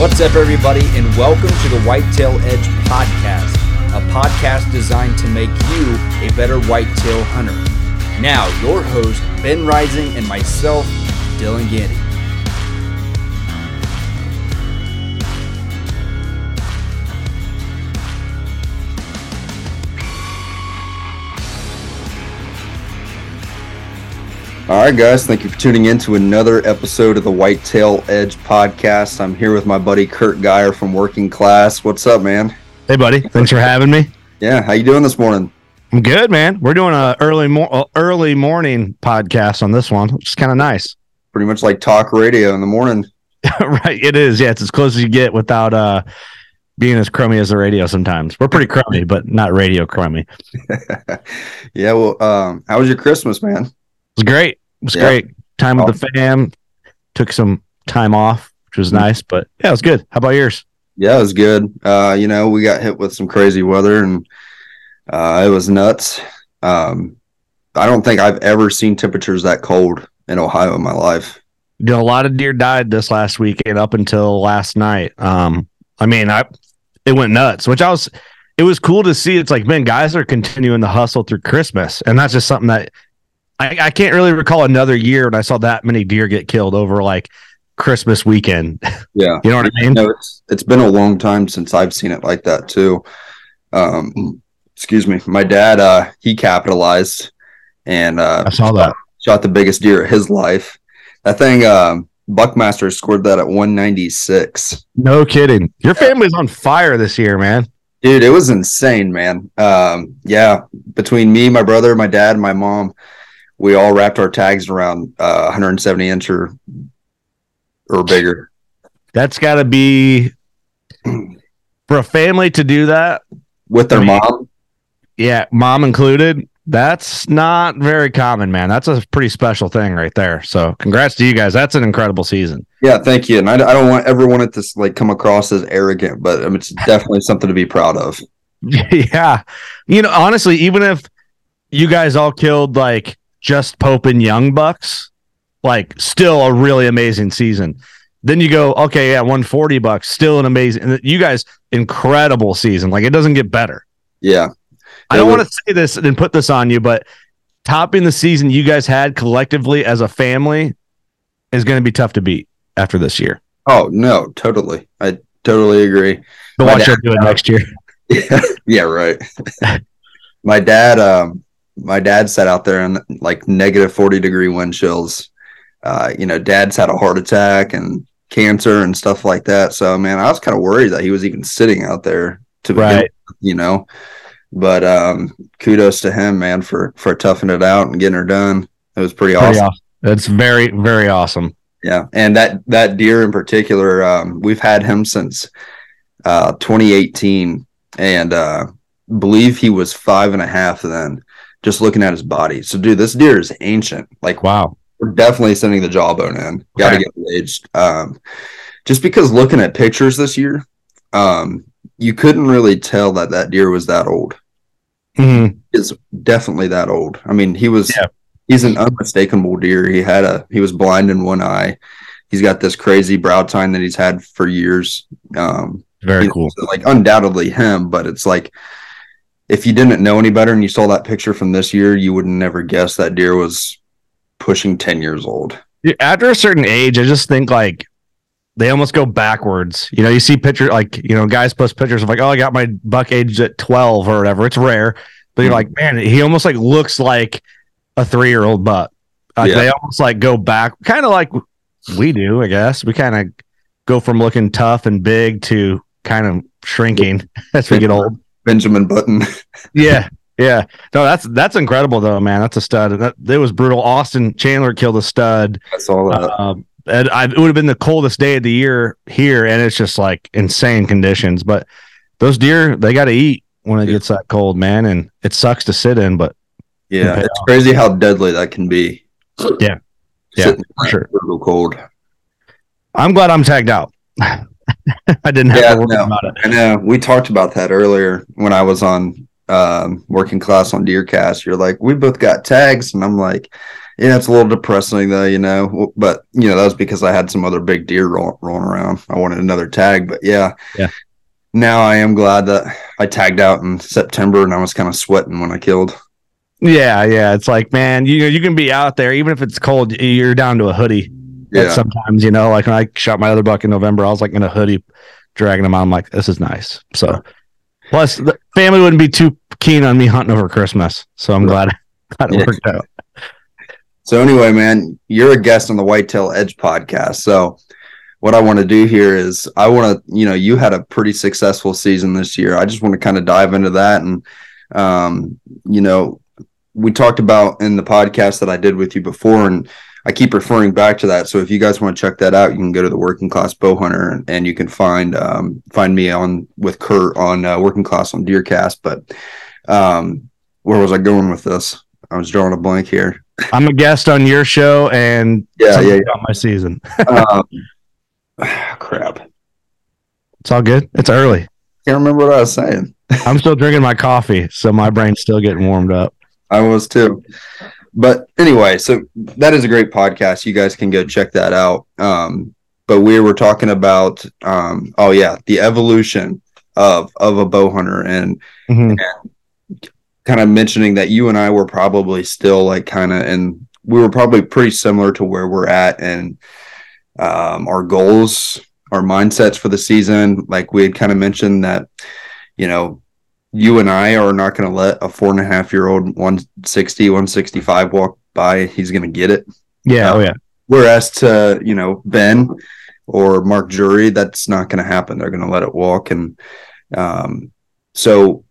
What's up, everybody, and welcome to the Whitetail Edge Podcast, a podcast designed to make you a better whitetail hunter. Now, your host, Ben Rising, and myself, Dylon Gandy. All right, guys. Thank you for tuning in to another episode of the Whitetail Edge podcast. I'm here with my buddy Curt Geier from Working Class. What's up, man? Hey, buddy. Thanks for having me. Yeah, how you doing this morning? I'm good, man. We're doing a early mo- early morning podcast on this one, which is kind of nice. Pretty much like talk radio in the morning. right. It is. Yeah, it's as close as you get without uh being as crummy as the radio sometimes. We're pretty crummy, but not radio crummy. yeah, well, um, how was your Christmas, man? It was great. It was yeah. great. Time with the fam. Took some time off, which was mm-hmm. nice, but yeah, it was good. How about yours? Yeah, it was good. Uh, you know, we got hit with some crazy weather and uh, it was nuts. Um, I don't think I've ever seen temperatures that cold in Ohio in my life. You know, a lot of deer died this last weekend up until last night. Um, I mean, I it went nuts, which I was it was cool to see. It's like, man, guys are continuing the hustle through Christmas, and that's just something that I, I can't really recall another year when I saw that many deer get killed over like Christmas weekend. Yeah, you know what I mean. No, it's it's been a long time since I've seen it like that too. Um, excuse me, my dad, uh, he capitalized and uh, I saw that shot the biggest deer of his life. That thing, um, Buckmaster scored that at 196. No kidding. Your family's on fire this year, man. Dude, it was insane, man. Um, yeah, between me, my brother, my dad, and my mom, we all wrapped our tags around uh, 170 inch or or bigger. That's got to be for a family to do that with their I mean, mom. Yeah, mom included. That's not very common, man. That's a pretty special thing right there. So, congrats to you guys. That's an incredible season. Yeah, thank you. And I, I don't want ever want it to like come across as arrogant, but I mean, it's definitely something to be proud of. Yeah, you know, honestly, even if you guys all killed like just Pope and Young Bucks, like still a really amazing season. Then you go, okay, yeah, 140 bucks, still an amazing. You guys, incredible season. Like it doesn't get better. Yeah. I don't want to say this and put this on you, but topping the season you guys had collectively as a family is going to be tough to beat after this year. Oh no, totally. I totally agree. But watch us do it next year. Yeah, yeah, right. My dad, um, my dad sat out there in like negative 40 degree wind chills. Uh, you know, dad's had a heart attack and cancer and stuff like that. So, man, I was kind of worried that he was even sitting out there to right. you know, but um, kudos to him, man, for for toughing it out and getting her done. It was pretty, pretty awesome. awesome. It's very very awesome. Yeah, and that that deer in particular, um, we've had him since uh, 2018, and uh, believe he was five and a half then just looking at his body. So, dude, this deer is ancient. Like, wow, we're definitely sending the jawbone in. Got to get aged. Um, just because looking at pictures this year, um, you couldn't really tell that that deer was that old. Mm-hmm. Is definitely that old. I mean, he was. Yeah. He's an unmistakable deer. He had a. He was blind in one eye. He's got this crazy brow tine that he's had for years. Um, Very cool. Like undoubtedly him, but it's like if you didn't know any better and you saw that picture from this year, you would never guess that deer was pushing 10 years old. After a certain age, I just think like they almost go backwards. You know, you see pictures like, you know, guys post pictures of like, oh, I got my buck aged at 12 or whatever. It's rare, but you're mm-hmm. like, man, he almost like looks like a three year old buck. Like yeah. they almost like go back, kind of like we do, I guess. We kind of go from looking tough and big to kind of shrinking as we get old. Benjamin Button. yeah, yeah. No, that's that's incredible though, man. That's a stud. That it was brutal. Austin Chandler killed a stud. That's all that. Uh, and I, it would have been the coldest day of the year here, and it's just like insane conditions. But those deer, they got to eat when it yeah. gets that cold, man. And it sucks to sit in, but yeah, it's off. crazy how deadly that can be. Yeah, yeah, for sure. Brutal cold. I'm glad I'm tagged out. I didn't have yeah, to worry no, about it. I know. We talked about that earlier when I was on um, working class on Deercast. You're like, we both got tags, and I'm like, Yeah, it's a little depressing though, you know. But you know, that was because I had some other big deer roll, rolling around. I wanted another tag, but yeah, Yeah. Now I am glad that I tagged out in September, and I was kind of sweating when I killed. Yeah, yeah. It's like, man, you you can be out there even if it's cold. You're down to a hoodie. Yeah, Sometimes, you know, like when I shot my other buck in November, I was like in a hoodie, dragging him out. I'm like, this is nice. So, plus the family wouldn't be too keen on me hunting over Christmas. So I'm glad glad it Yeah. worked out. So anyway, man, you're a guest on the Whitetail Edge podcast. So what I want to do here is I want to, you know, you had a pretty successful season this year. I just want to kind of dive into that and um, you know, we talked about in the podcast that I did with you before and I keep referring back to that. So if you guys want to check that out, you can go to the Working Class Bow Hunter and, and you can find um, find me on with Curt on uh, Working Class on Deercast. But um, where was I going with this? I was drawing a blank here. I'm a guest on your show and Yeah, yeah, about my season. um, crap. It's all good. It's early. Can't remember what I was saying. I'm still drinking my coffee, so my brain's still getting warmed up. I was too. But anyway, so that is a great podcast. You guys can go check that out. Um, but we were talking about um, oh yeah, the evolution of of a bow hunter and Mhm. kind of mentioning that you and I were probably still like kind of and we were probably pretty similar to where we're at and um, our goals, our mindsets for the season. Like we had kind of mentioned that, you know, you and I are not going to let a four and a half year old 160, 165 walk by. He's going to get it. Yeah, oh yeah. Whereas to, you know, Ben or Mark Drury, that's not going to happen. They're going to let it walk. And um, so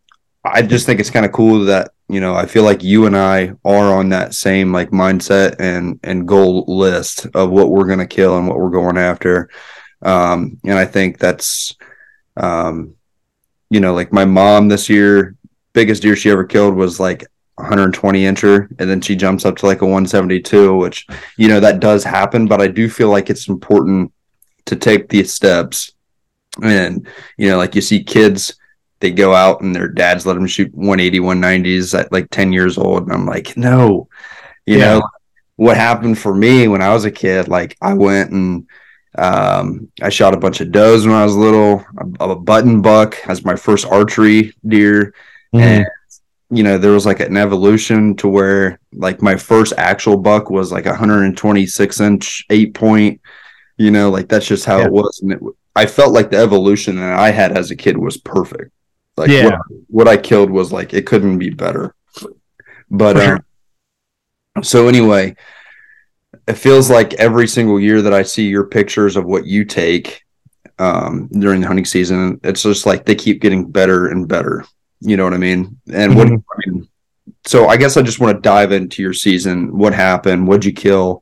I just think it's kind of cool that, you know, I feel like you and I are on that same like mindset and and goal list of what we're going to kill and what we're going after. Um, and I think that's um, you know, like my mom this year, biggest deer she ever killed was like 120 incher, and then she jumps up to like a 172, which you know that does happen, but I do feel like it's important to take these steps. And you know, like you see kids, they go out and their dads let them shoot 180, 190s at like 10 years old, and I'm like, no, you Yeah. know, what happened for me when I was a kid, like I went and um, I shot a bunch of does when I was little, a, a button buck as my first archery deer. Mhm. And, you know, there was like an evolution to where like my first actual buck was like a 126 inch eight point, you know, like that's just how Yeah. it was. And it, I felt like the evolution that I had as a kid was perfect. Like Yeah. what, what I killed was like, it couldn't be better. But, um, so anyway, it feels like every single year that I see your pictures of what you take um, during the hunting season, it's just like they keep getting better and better. You know what I mean? And what Mhm. I mean, so I guess I just want to dive into your season. What happened? What'd you kill?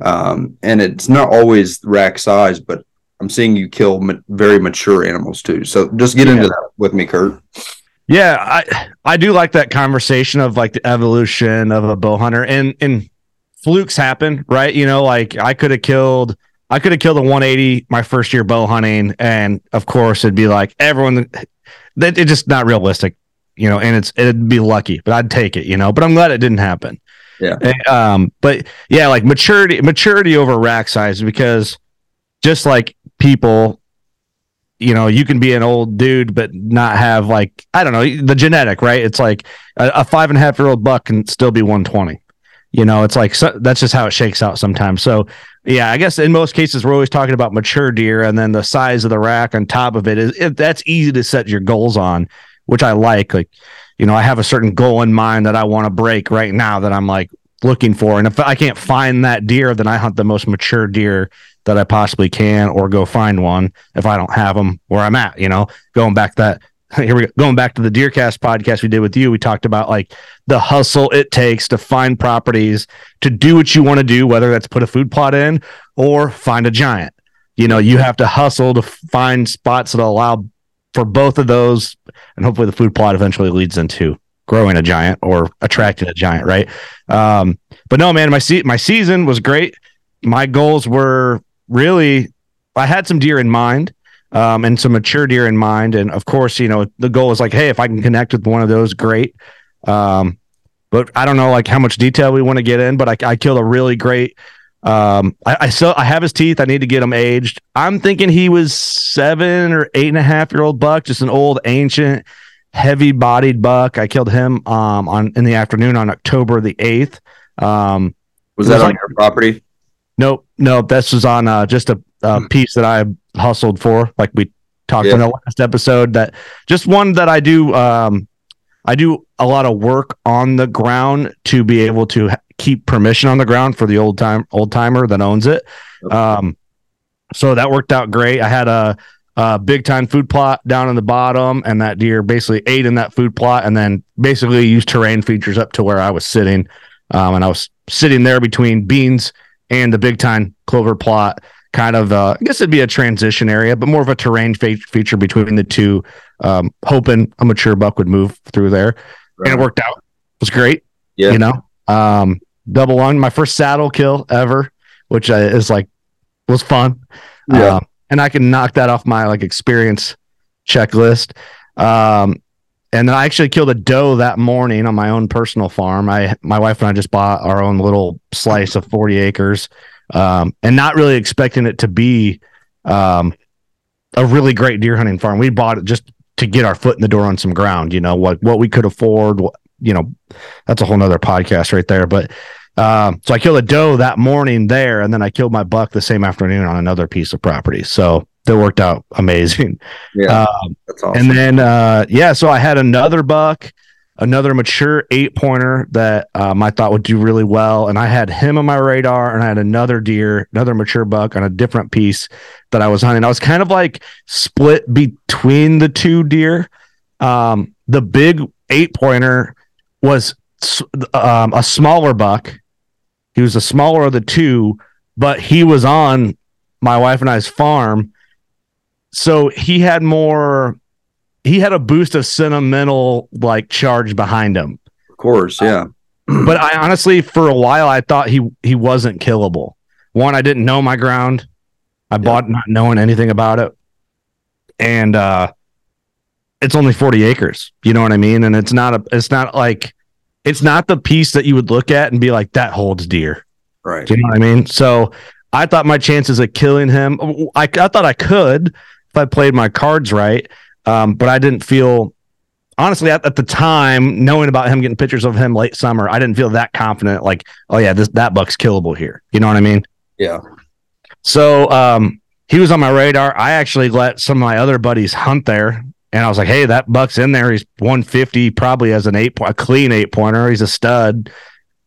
Um, and it's not always rack size, but I'm seeing you kill ma- very mature animals too. So just get into that with me, Curt. Yeah, I I do like that conversation of like the evolution of a bow hunter and and flukes happen, right? You know, like I could have killed I could have killed a 180 my first year bow hunting, and of course it'd be like everyone that it's just not realistic, you know, and it's it'd be lucky, but I'd take it, you know. But I'm glad it didn't happen. Yeah. And, um, but yeah, like maturity maturity over rack size because just like people you know, you can be an old dude, but not have like, I don't know, the genetic, right? It's like a, a five and a half year old buck can still be 120. You know, it's like, so, that's just how it shakes out sometimes. So, yeah, I guess in most cases, we're always talking about mature deer and then the size of the rack on top of it is it, that's easy to set your goals on, which I like. Like, you know, I have a certain goal in mind that I want to break right now that I'm like looking for. And if I can't find that deer, then I hunt the most mature deer that I possibly can, or go find one if I don't have them where I'm at. You know, going back that here we go, going back to the Deercast podcast we did with you. We talked about like the hustle it takes to find properties to do what you want to do, whether that's put a food plot in or find a giant. You know, you have to hustle to find spots that allow for both of those, and hopefully the food plot eventually leads into growing a giant or attracting a giant, right? Um, but no, man, my se- my season was great. My goals were really, I had some deer in mind, um, and some mature deer in mind, and of course, you know, the goal is like, hey, if I can connect with one of those, great. Um, but I don't know like how much detail we want to get in. But I, I killed a really great. Um, I, I still I have his teeth. I need to get him aged. I'm thinking he was seven or eight and a half year old buck, just an old ancient, heavy bodied buck. I killed him um on in the afternoon on October the eighth. Um, Was that was on like- your property? Nope, nope. This was on uh, just a, a Hmm. piece that I hustled for, like we talked Yeah. in the last episode. That just one that I do. Um, I do a lot of work on the ground to be able to ha- keep permission on the ground for the old time old timer that owns it. Um, so that worked out great. I had a, a big time food plot down in the bottom, and that deer basically ate in that food plot, and then basically used terrain features up to where I was sitting, um, and I was sitting there between beans and the big time clover plot. Kind of, uh, I guess it'd be a transition area, but more of a terrain fe- feature between the two. Um, hoping a mature buck would move through there, and it worked out. It was great Yeah. you know um double one my first saddle kill ever which uh, is like was fun Yeah. Um, and i can knock that off my like experience checklist um and then i actually killed a doe that morning on my own personal farm i my wife and i just bought our own little slice of 40 acres um and not really expecting it to be um a really great deer hunting farm we bought it just to get our foot in the door on some ground you know what what we could afford what you know that's a whole nother podcast right there. But um, so I killed a doe that morning there, and then I killed my buck the same afternoon on another piece of property. So that worked out amazing. Yeah. Um, That's awesome. and then uh, yeah, so I had another buck, another mature eight pointer that um, I thought would do really well, and I had him on my radar, and I had another deer, another mature buck on a different piece that I was hunting. I was kind of like split between the two deer. Um, the big eight pointer was um, a smaller buck. He was the smaller of the two, but he was on my wife and I's farm. So he had more, he had a boost of sentimental like charge behind him. of course. Yeah. But I honestly, for a while, I thought he he wasn't killable. One, I didn't know my ground. I bought not knowing anything about it, and uh, it's only forty acres. You know what I mean? And it's not a. It's not like. It's not the piece that you would look at and be like, that holds deer. Right. Do you know what I mean? So I thought my chances of killing him, I, I thought I could if I played my cards right. Um, but I didn't feel, honestly, at, at the time, knowing about him getting pictures of him late summer, I didn't feel that confident. Like, oh yeah, this that buck's killable here. You know what I mean? Yeah. So um, he was on my radar. I actually let some of my other buddies hunt there, and I was like, "Hey, that buck's in there. He's 150, probably as an eight point, a clean eight pointer. He's a stud.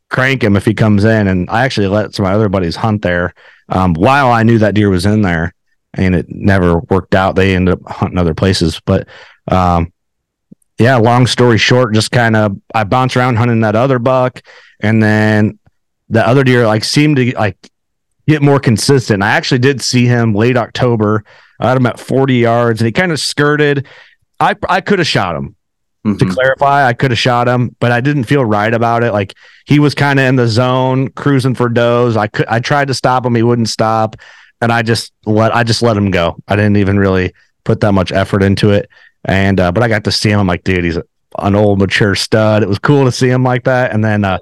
Crank him if he comes in." And I actually let some of my other buddies hunt there um, while I knew that deer was in there, and it never worked out. They ended up hunting other places, but um, yeah. Long story short, just kind of I bounced around hunting that other buck, and then the other deer like seemed to like get more consistent. I actually did see him late October. I had him at 40 yards and he kind of skirted. I I could have shot him. To Mhm. clarify, I could have shot him, but I didn't feel right about it. Like he was kind of in the zone, cruising for does. I could I tried to stop him, he wouldn't stop, and I just let I just let him go. I didn't even really put that much effort into it. And uh, but I got to see him. I'm like, dude, he's an old mature stud. It was cool to see him like that. And then uh,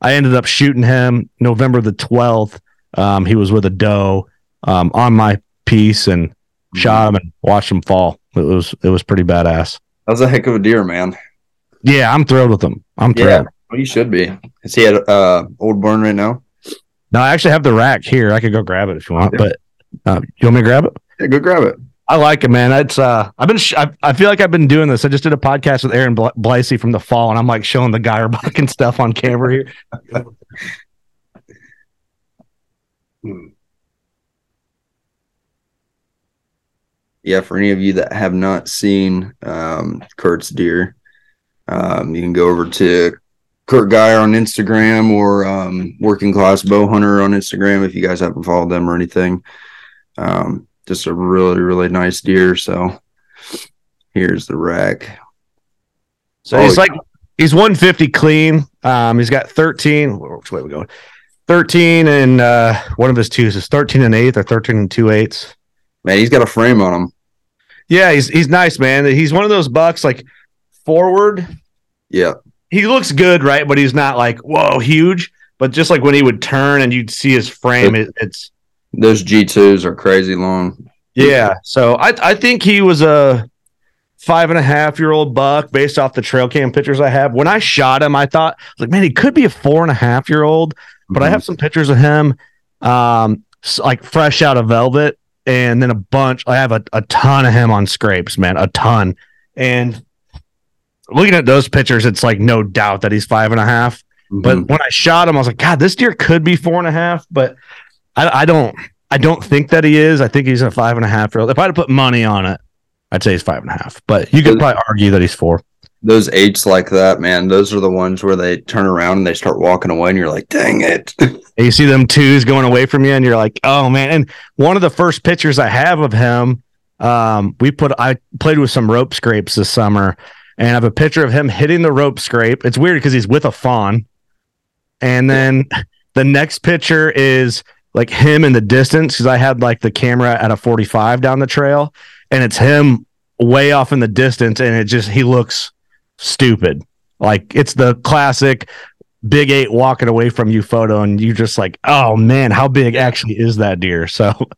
I ended up shooting him November the 12th. Um, he was with a doe um, on my piece and shot him and watched him fall. It was it was pretty badass. That was a heck of a deer, man. Yeah, I'm thrilled with him. I'm Yeah. thrilled. Well, you should be. Is he at uh, Old Burn right now? Now I actually have the rack here. I could go grab it if you want, Yeah. but uh, you want me to grab it? Yeah, go grab it. I like it, man. It's uh, I've been, sh- I, I feel like I've been doing this. I just did a podcast with Aaron Bl- Blasey from the fall, and I'm like showing the Geier buck and stuff on camera here. Yeah, for any of you that have not seen um, Curt's deer, um, you can go over to Curt Geier on Instagram or um, Working Class Bow Hunter on Instagram if you guys haven't followed them or anything. Um, just a really, really nice deer. So here's the rack. So Oh, he's like he's 150 clean. Um, he's got 13. Which way are we going? 13 and uh, one of his twos is 13 and eighth or 13 and two eighths. Man, he's got a frame on him. Yeah, he's he's nice, man. He's one of those bucks like forward. Yeah. He looks good, right? But he's not like whoa huge. But just like when he would turn and you'd see his frame, it, it's Those G2s are crazy long. yeah. So I I think he was a five and a half year old buck based off the trail cam pictures I have. When I shot him, I thought like, man, he could be a four and a half year old. But I Mhm. have some pictures of him, um, like fresh out of velvet, and then a bunch. I have a, a ton of him on scrapes, man, a ton. And looking at those pictures, it's like no doubt that he's five and a half. But Mhm. when I shot him, I was like, God, this deer could be four and a half, but I, I don't, I don't think that he is. I think he's a five and a half. If I had to put money on it, I'd say he's five and a half. But you could probably argue that he's four. those eights like that, man, those are the ones where they turn around and they start walking away, and you're like, dang it. And you see them twos going away from you, and you're like, oh man. And one of the first pictures I have of him, um, we put I played with some rope scrapes this summer, and I have a picture of him hitting the rope scrape. It's weird because he's with a fawn. And then the next picture is like him in the distance because I had like the camera at a 45 down the trail, and it's him way off in the distance, and it just he looks stupid. Like it's the classic big eight walking away from you photo, and you just like, oh man, how big actually is that deer? So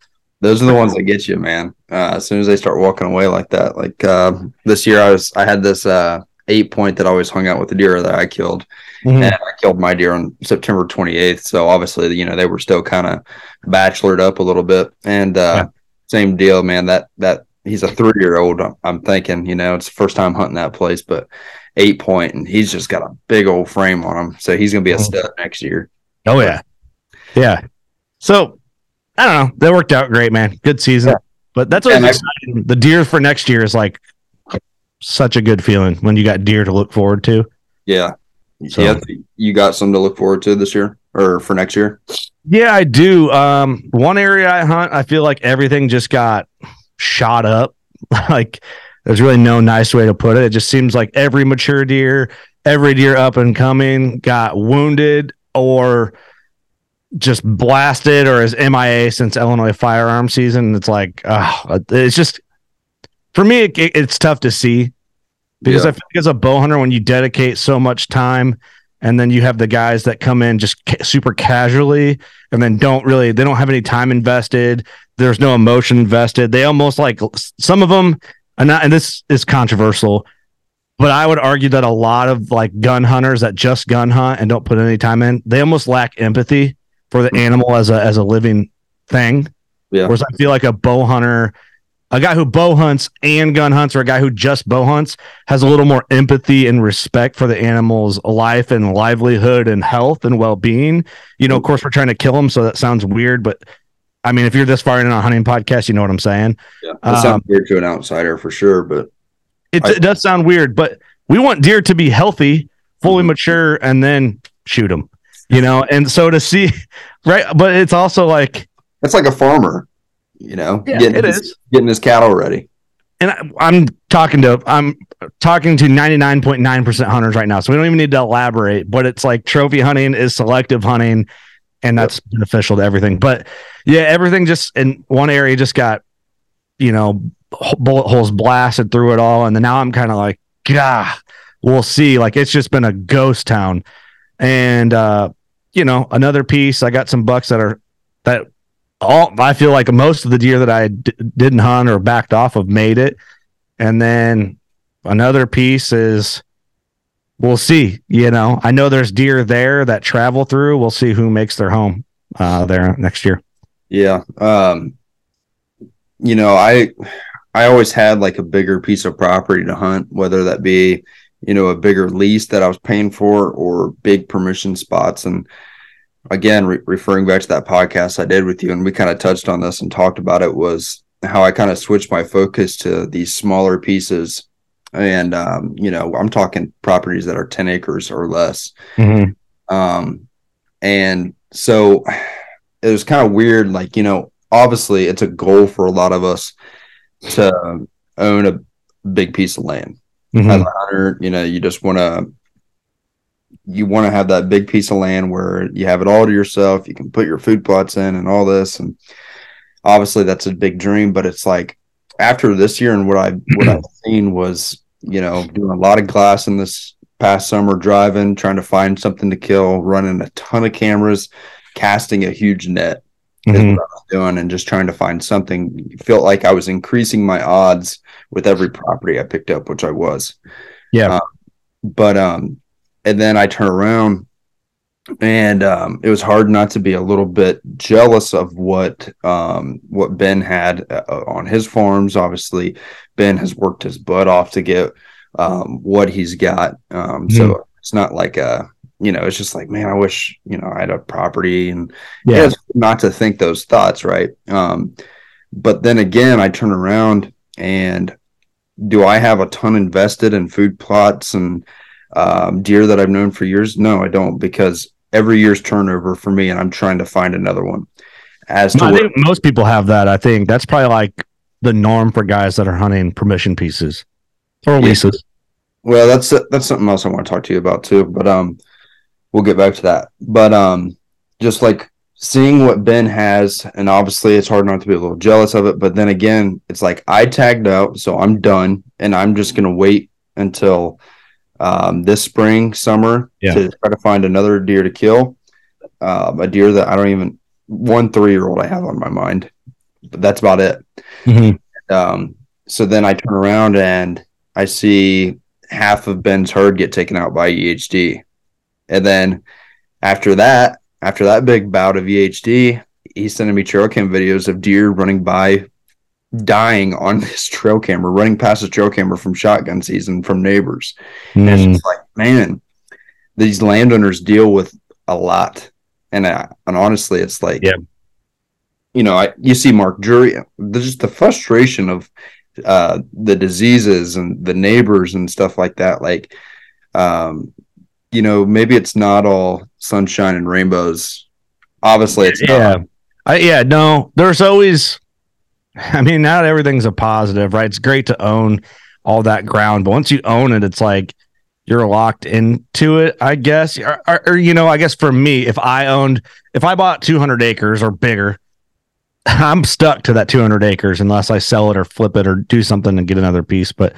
those are the ones that get you, man. Uh, as soon as they start walking away like that, like uh, this year, I was I had this uh, eight point that always hung out with the deer that I killed, mhm. and I killed my deer on September 28th. So obviously, you know, they were still kind of bachelored up a little bit, and uh, Yeah. same deal, man. That that he's a three year old. I'm, I'm thinking, you know, it's the first time hunting that place, but eight point, and he's just got a big old frame on him, so he's gonna be a Mhm. stud next year. oh yeah, yeah. So I don't know. That worked out great, man. Good season. Yeah. But that's I- exciting. The deer for next year is like such a good feeling when you got deer to look forward to. Yeah. So- yeah, you got some to look forward to this year or for next year. Yeah, I do. Um, one area I hunt, I feel like everything just got shot up. like there's really no nice way to put it. It just seems like every mature deer, every deer up and coming got wounded or just blasted or is MIA since Illinois firearm season. It's like, uh, it's just for me, it, it's tough to see because Yeah. I feel like as a bow hunter, when you dedicate so much time and then you have the guys that come in just ca- super casually and then don't really they don't have any time invested there's no emotion invested they almost like some of them and not, and this is controversial but i would argue that a lot of like gun hunters that just gun hunt and don't put any time in they almost lack empathy for the animal as a as a living thing Yeah. whereas i feel like a bow hunter a guy who bow hunts and gun hunts or a guy who just bow hunts has a little more empathy and respect for the animal's life and livelihood and health and well-being you know of course we're trying to kill them so that sounds weird but i mean if you're this far in a hunting podcast you know what i'm saying Yeah. That sounds Um, weird to an outsider for sure, but it, I- it does sound weird but we want deer to be healthy fully Mhm. mature and then shoot them you know and so to see right but it's also like it's like a farmer, you know, Yeah, getting it his, is. getting his cattle ready. and I, I'm talking to I'm talking to 99.9% hunters right now, so we don't even need to elaborate. But it's like trophy hunting is selective hunting, and that's beneficial to everything. But yeah, everything just in one area just got you know bullet holes blasted through it all, and then now I'm kind of like, God, we'll see. Like it's just been a ghost town, and uh, you know another piece. I got some bucks that are that all I feel like most of the deer that I d- didn't hunt or backed off of made it. And then another piece is we'll see, you know. I know there's deer there that travel through. We'll see who makes their home uh there next year. Yeah. Um, you know, I I always had like a bigger piece of property to hunt, whether that be, you know, a bigger lease that I was paying for or big permission spots. And again, re- referring back to that podcast I did with you, and we kind of touched on this and talked about it, was how I kind of switched my focus to these smaller pieces. And um, you know, I'm talking properties that are 10 acres or less. Um, and so it was kind of weird. Like, you know, obviously it's a goal for a lot of us to own a big piece of land. Mhm. hunter, you know, you just want to, you want to have that big piece of land where you have it all to yourself. You can put your food plots in and all this. And obviously that's a big dream, but it's like after this year and what I, what I've seen was, you know, doing a lot of glass in this past summer driving, trying to find something to kill, running a ton of cameras, casting a huge net Mhm. what I was doing, and just trying to find something. Felt like I was increasing my odds with every property I picked up, which I was. Yeah. Uh, but um, and then I turn around, and um, it was hard not to be a little bit jealous of what um what Ben had uh, on his farms. Obviously, Ben has worked his butt off to get um what he's got. Um, so it's not like a you know, it's just like, man, I wish, you know, I had a property and Yeah. yeah, not to think those thoughts, right? Um, but then again, I turn around and do I have a ton invested in food plots and um, deer that I've known for years? No, I don't, because every year's turnover for me, and I'm trying to find another one. As to I what, think most people have that. I think that's probably like the norm for guys that are hunting permission pieces or Yeah. leases. well, that's that's something else I want to talk to you about too. But um, we'll get back to that. But um, just like seeing what Ben has, and obviously it's hard not to be a little jealous of it. But then again, it's like I tagged out, so I'm done, and I'm just gonna wait until um, this spring, summer Yeah. to try to find another deer to kill. Um, a deer that I don't even one three year old I have on my mind, but that's about it. Mhm. Um, so then I turn around and I see half of Ben's herd get taken out by EHD. And then after that, after that big bout of EHD, he's sending me trail cam videos of deer running by, dying on this trail camera, running past the trail camera from shotgun season from neighbors. And it's Mm. just like, man, these landowners deal with a lot. And, I, and honestly, it's like, Yeah. you know, I, you see Mark Drury, there's just the frustration of uh, the diseases and the neighbors and stuff like that. Like, um, you know, maybe it's not all sunshine and rainbows. Obviously, it's yeah. not. I, yeah, no, there's always, I mean, not everything's a positive, right? It's great to own all that ground, but once you own it, it's like you're locked into it, I guess. Or, or, or, you know, I guess for me, if I owned, if I bought 200 acres or bigger, I'm stuck to that 200 acres unless I sell it or flip it or do something and get another piece. But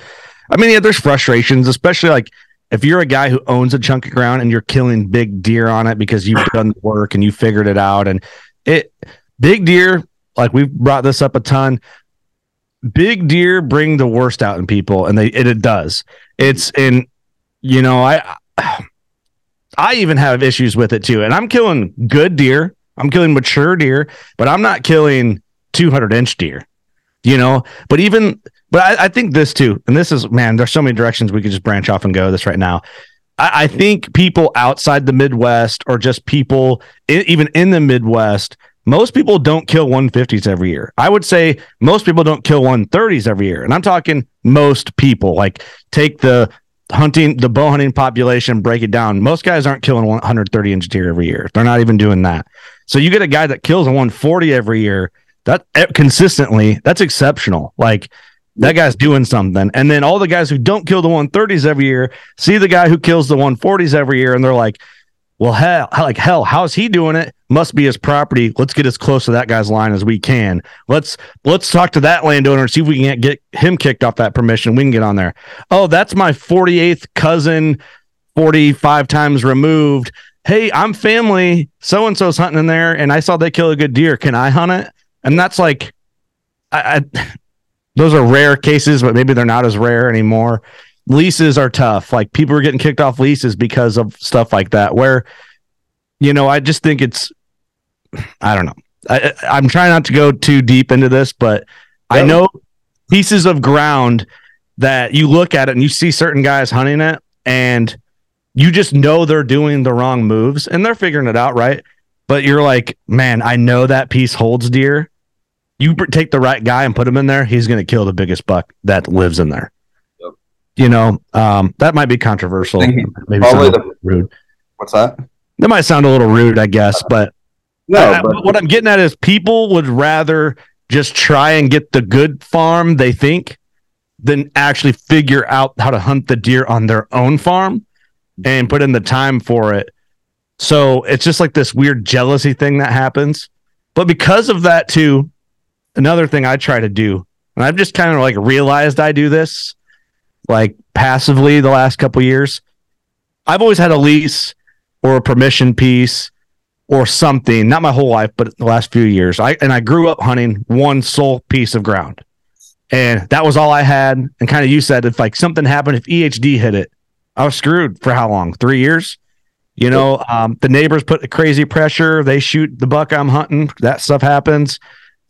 I mean, yeah, there's frustrations, especially like if you're a guy who owns a chunk of ground and you're killing big deer on it because you've done the work and you figured it out and it big deer like we've brought this up a ton big deer bring the worst out in people and they it, it does. It's in you know i i even have issues with it too. And i'm killing good deer. I'm killing mature deer but i'm not killing 200 inch deer you know but even but I, I think this too and this is man there's so many directions we could just branch off and go this right now I, I think people outside the Midwest or just people even in the Midwest, most people don't kill 150s every year. I would say most people don't kill 130s every year. And I'm talking most people. Like take the hunting, the bow hunting population, break it down. Most guys aren't killing 130 inch deer every year. They're not even doing that. So you get a guy that kills a 140 every year. That eh, consistently, that's exceptional. Like that guy's doing something. And then all the guys who don't kill the 130s every year see the guy who kills the 140s every year and they're like, well, hell, like hell, how's he doing it? Must be his property. Let's get as close to that guy's line as we can. Let's let's talk to that landowner and see if we can get him kicked off that permission. We can get on there. Oh, that's my 48th cousin, 45 times removed. Hey, I'm family. So and so's hunting in there, and I saw they kill a good deer. Can I hunt it? And that's like, I, I those are rare cases, but maybe they're not as rare anymore. Leases are tough. Like people are getting kicked off leases because of stuff like that. Where, you know, I just think it's, I don't know. I, I'm trying not to go too deep into this, but I know pieces of ground that you look at it and you see certain guys hunting it, and you just know they're doing the wrong moves and they're figuring it out, right? But you're like, man, I know that piece holds deer you take the right guy and put him in there, he's going to kill the biggest buck that lives in there. Yep. You know, um, that might be controversial. Maybe probably the- rude. What's that? That might sound a little rude, I guess, but, No, I- I- but what I'm getting at is people would rather just try and get the good farm they think than actually figure out how to hunt the deer on their own farm and put in the time for it. So it's just like this weird jealousy thing that happens. But because of that, too, another thing I try to do, and I've just kind of like realized I do this like passively the last couple years. I've always had a lease or a permission piece or something, not my whole life, but the last few years. I and I grew up hunting one sole piece of ground. And that was all I had. And kind of you said if like something happened, if EHD hit it, I was screwed for how long? Three years? You know, um, the neighbors put crazy pressure. They shoot the buck I'm hunting. That stuff happens.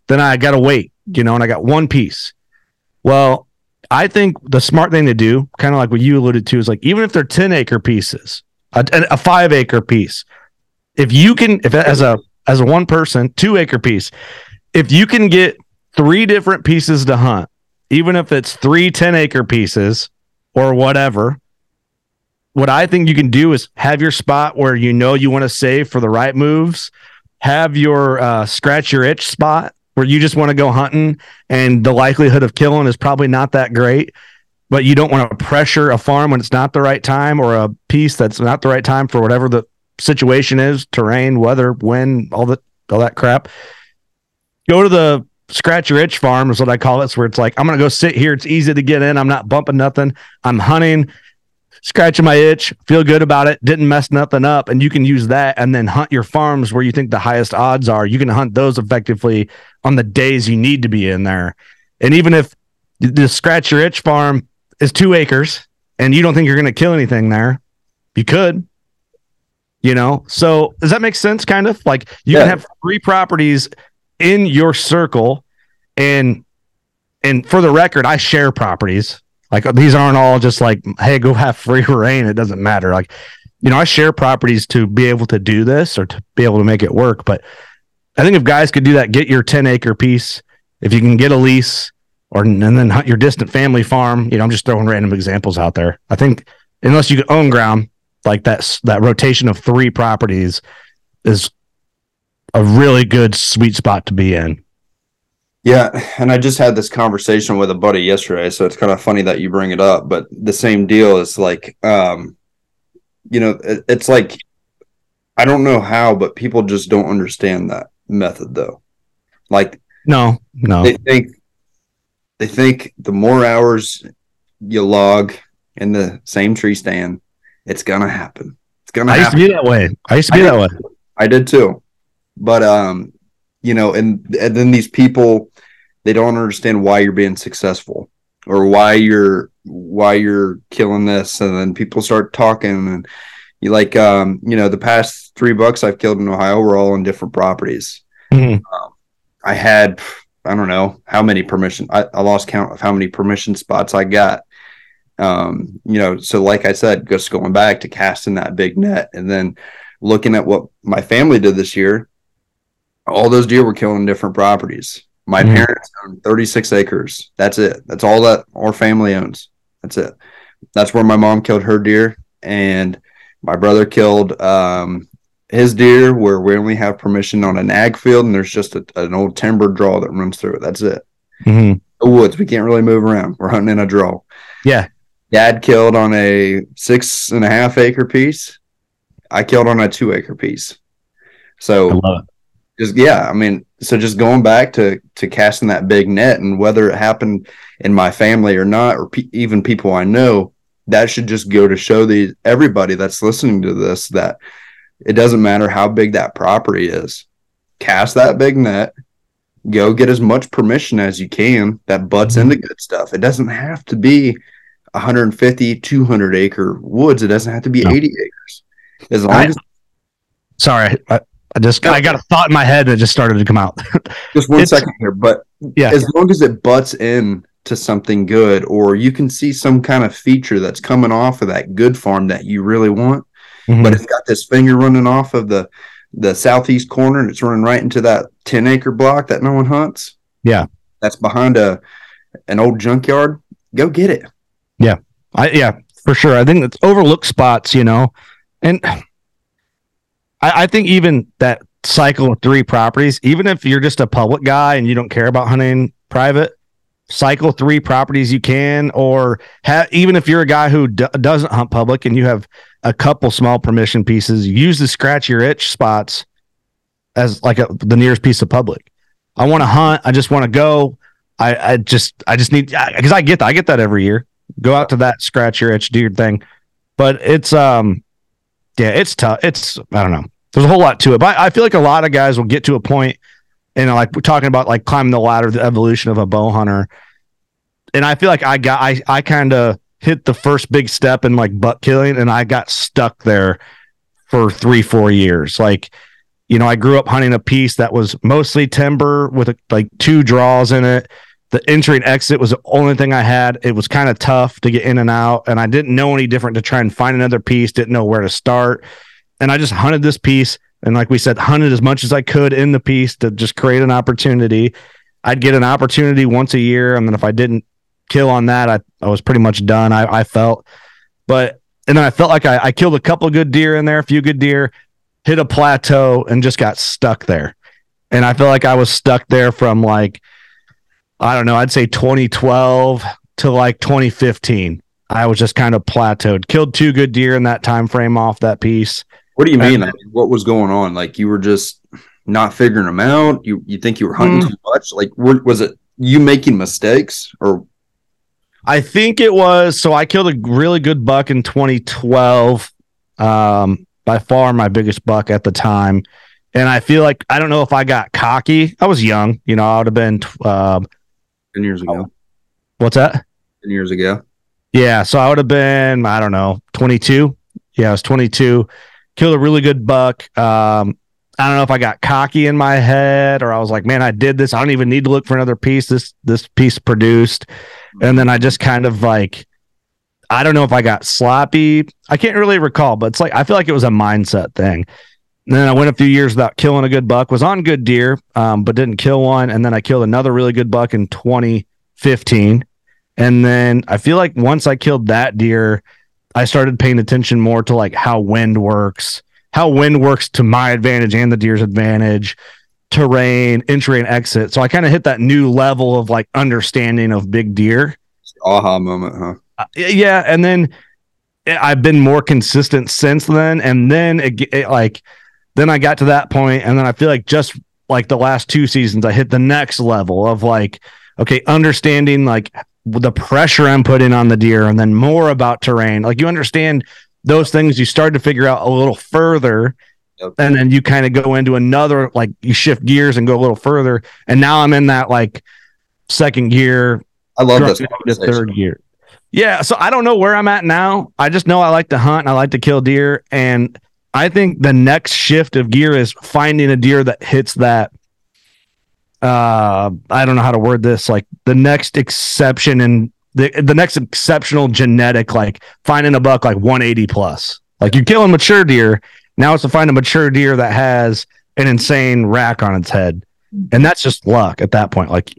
Then I got to wait, you know, and I got one piece. Well, I think the smart thing to do, kind of like what you alluded to, is like even if they're 10 acre pieces, a, a five acre piece, if you can, if as a, as a one person, two acre piece, if you can get three different pieces to hunt, even if it's three 10 acre pieces or whatever, what I think you can do is have your spot where you know you want to save for the right moves, have your uh, scratch your itch spot where you just want to go hunting and the likelihood of killing is probably not that great, but you don't want to pressure a farm when it's not the right time or a piece that's not the right time for whatever the situation is, terrain, weather, wind, all that all that crap. Go to the scratch your itch farm is what I call it. It's where it's like, I'm gonna go sit here. It's easy to get in. I'm not bumping nothing. I'm hunting scratching my itch, feel good about it, didn't mess nothing up, and you can use that and then hunt your farms where you think the highest odds are. You can hunt those effectively on the days you need to be in there. And even if the scratch your itch farm is two acres and you don't think you're going to kill anything there, you could. You know, so does that make sense? Kind of like you yeah. can have three properties in your circle, and and for the record, I share properties. Like these aren't all just like, hey, go have free reign. It doesn't matter. Like, you know, I share properties to be able to do this or to be able to make it work. But I think if guys could do that, get your 10 acre piece, if you can get a lease or and then hunt your distant family farm, you know, I'm just throwing random examples out there. I think unless you own ground, like that, that rotation of three properties is a really good sweet spot to be in. Yeah, and I just had this conversation with a buddy yesterday, so it's kind of funny that you bring it up. But the same deal is like, um, you know, it, it's like I don't know how, but people just don't understand that method, though. Like, no, no, they think they think the more hours you log in the same tree stand, it's gonna happen. It's gonna. I used to be that way. I used to be I that did, way. I did too, but um, you know, and and then these people they don't understand why you're being successful or why you're why you're killing this. And then people start talking and you like um you know the past three bucks i've killed in ohio were all on different properties. Mm-hmm. um, i had i don't know how many permission I, I, lost count of how many permission spots i got. Um you know so like i said just going back to casting that big net and then looking at what my family did this year all those deer were killing different properties my mm-hmm. parents own 36 acres. That's it. That's all that our family owns. That's it. That's where my mom killed her deer, and my brother killed um, his deer where we only have permission on an ag field, and there's just a, an old timber draw that runs through it. That's it. Mm-hmm. The woods. We can't really move around. We're hunting in a draw. Yeah. Dad killed on a six and a half acre piece. I killed on a two acre piece. So just yeah, I mean, so just going back to to casting that big net and whether it happened in my family or not or pe- even people i know that should just go to show the everybody that's listening to this that it doesn't matter how big that property is. Cast that big net. Go get as much permission as you can that butts into mm-hmm. good stuff. It doesn't have to be 150 200 acre woods. It doesn't have to be no. 80 acres. As long I, as sorry I, I just I got a thought in my head that just started to come out. just one second here, but yeah, as long as it butts in to something good, or you can see some kind of feature that's coming off of that good farm that you really want, mm-hmm. but it's got this finger running off of the the southeast corner and it's running right into that 10 acre block that no one hunts. Yeah. That's behind a an old junkyard. Go get it. Yeah. I yeah, for sure. I think it's overlooked spots, you know. And I, I think even that cycle of three properties, even if you're just a public guy and you don't care about hunting private, cycle three properties you can, or ha- even if you're a guy who d- doesn't hunt public and you have a couple small permission pieces, use the scratch your itch spots as like a, the nearest piece of public. I want to hunt. I just want to go. I, I just I just need because I, I get that I get that every year. Go out to that scratch your itch deer thing. but it's um, yeah, it's tough. It's I don't know. There's a whole lot to it, but I, I feel like a lot of guys will get to a point, and like we're talking about like climbing the ladder, the evolution of a bow hunter, and I feel like I got I I kind of hit the first big step in like buck killing, and I got stuck there for three four years, like you know, I grew up hunting a piece that was mostly timber with a, like two draws in it. The entry and exit was the only thing I had. It was kind of tough to get in and out, and I didn't know any different to try and find another piece. Didn't know where to start, and I just hunted this piece. And like we said, hunted as much as I could in the piece to just create an opportunity. I'd get an opportunity once a year, and then if I didn't kill on that, I, I was pretty much done. I, I felt, but and then I felt like I, I killed a couple good deer in there, a few good deer, hit a plateau and just got stuck there. And I feel like I was stuck there from like, I don't know, I'd say 2012 to like 2015. I was just kind of plateaued. Killed two good deer in that time frame off that piece. What do you mean? I mean what was going on? Like you were just not figuring them out. You you think you were hunting mm too much? Like was it you making mistakes or? I think it was. So I killed a really good buck in 2012. Um, by far my biggest buck at the time. And I feel like I don't know if I got cocky. I was young, you know. I would have been um, ten years ago. What's that? Ten years ago. Yeah, so I would have been I don't know twenty two. Yeah, I was twenty two. Killed a really good buck. Um, I don't know if I got cocky in my head or I was like, man, I did this. I don't even need to look for another piece. This this piece produced, and then I just kind of like I don't know if I got sloppy. I can't really recall, but it's like I feel like it was a mindset thing. And then I went a few years without killing a good buck. Was on good deer, um, but didn't kill one. And then I killed another really good buck in 2015. And then I feel like once I killed that deer, I started paying attention more to like how wind works, how wind works to my advantage and the deer's advantage, terrain, entry and exit. So I kind of hit that new level of like understanding of big deer. Aha moment, huh? Uh, yeah, and then I've been more consistent since then. And then it, it, like then I got to that point, and then I feel like just like the last two seasons, I hit the next level of like okay, understanding like the pressure I'm putting on the deer, and then more about terrain. Like you understand those things, you start to figure out a little further. Yep. And then you kind of go into another, like you shift gears and go a little further. And now I'm in that like second gear. I love this. Third gear. Yeah, so I don't know where I'm at now. I just know I like to hunt and I like to kill deer. And I think the next shift of gear is finding a deer that hits that. Uh, I don't know how to word this. Like the next exception and the the next exceptional genetic, like finding a buck like 180 plus. Like you're killing mature deer. Now it's to find a mature deer that has an insane rack on its head, and that's just luck at that point. Like,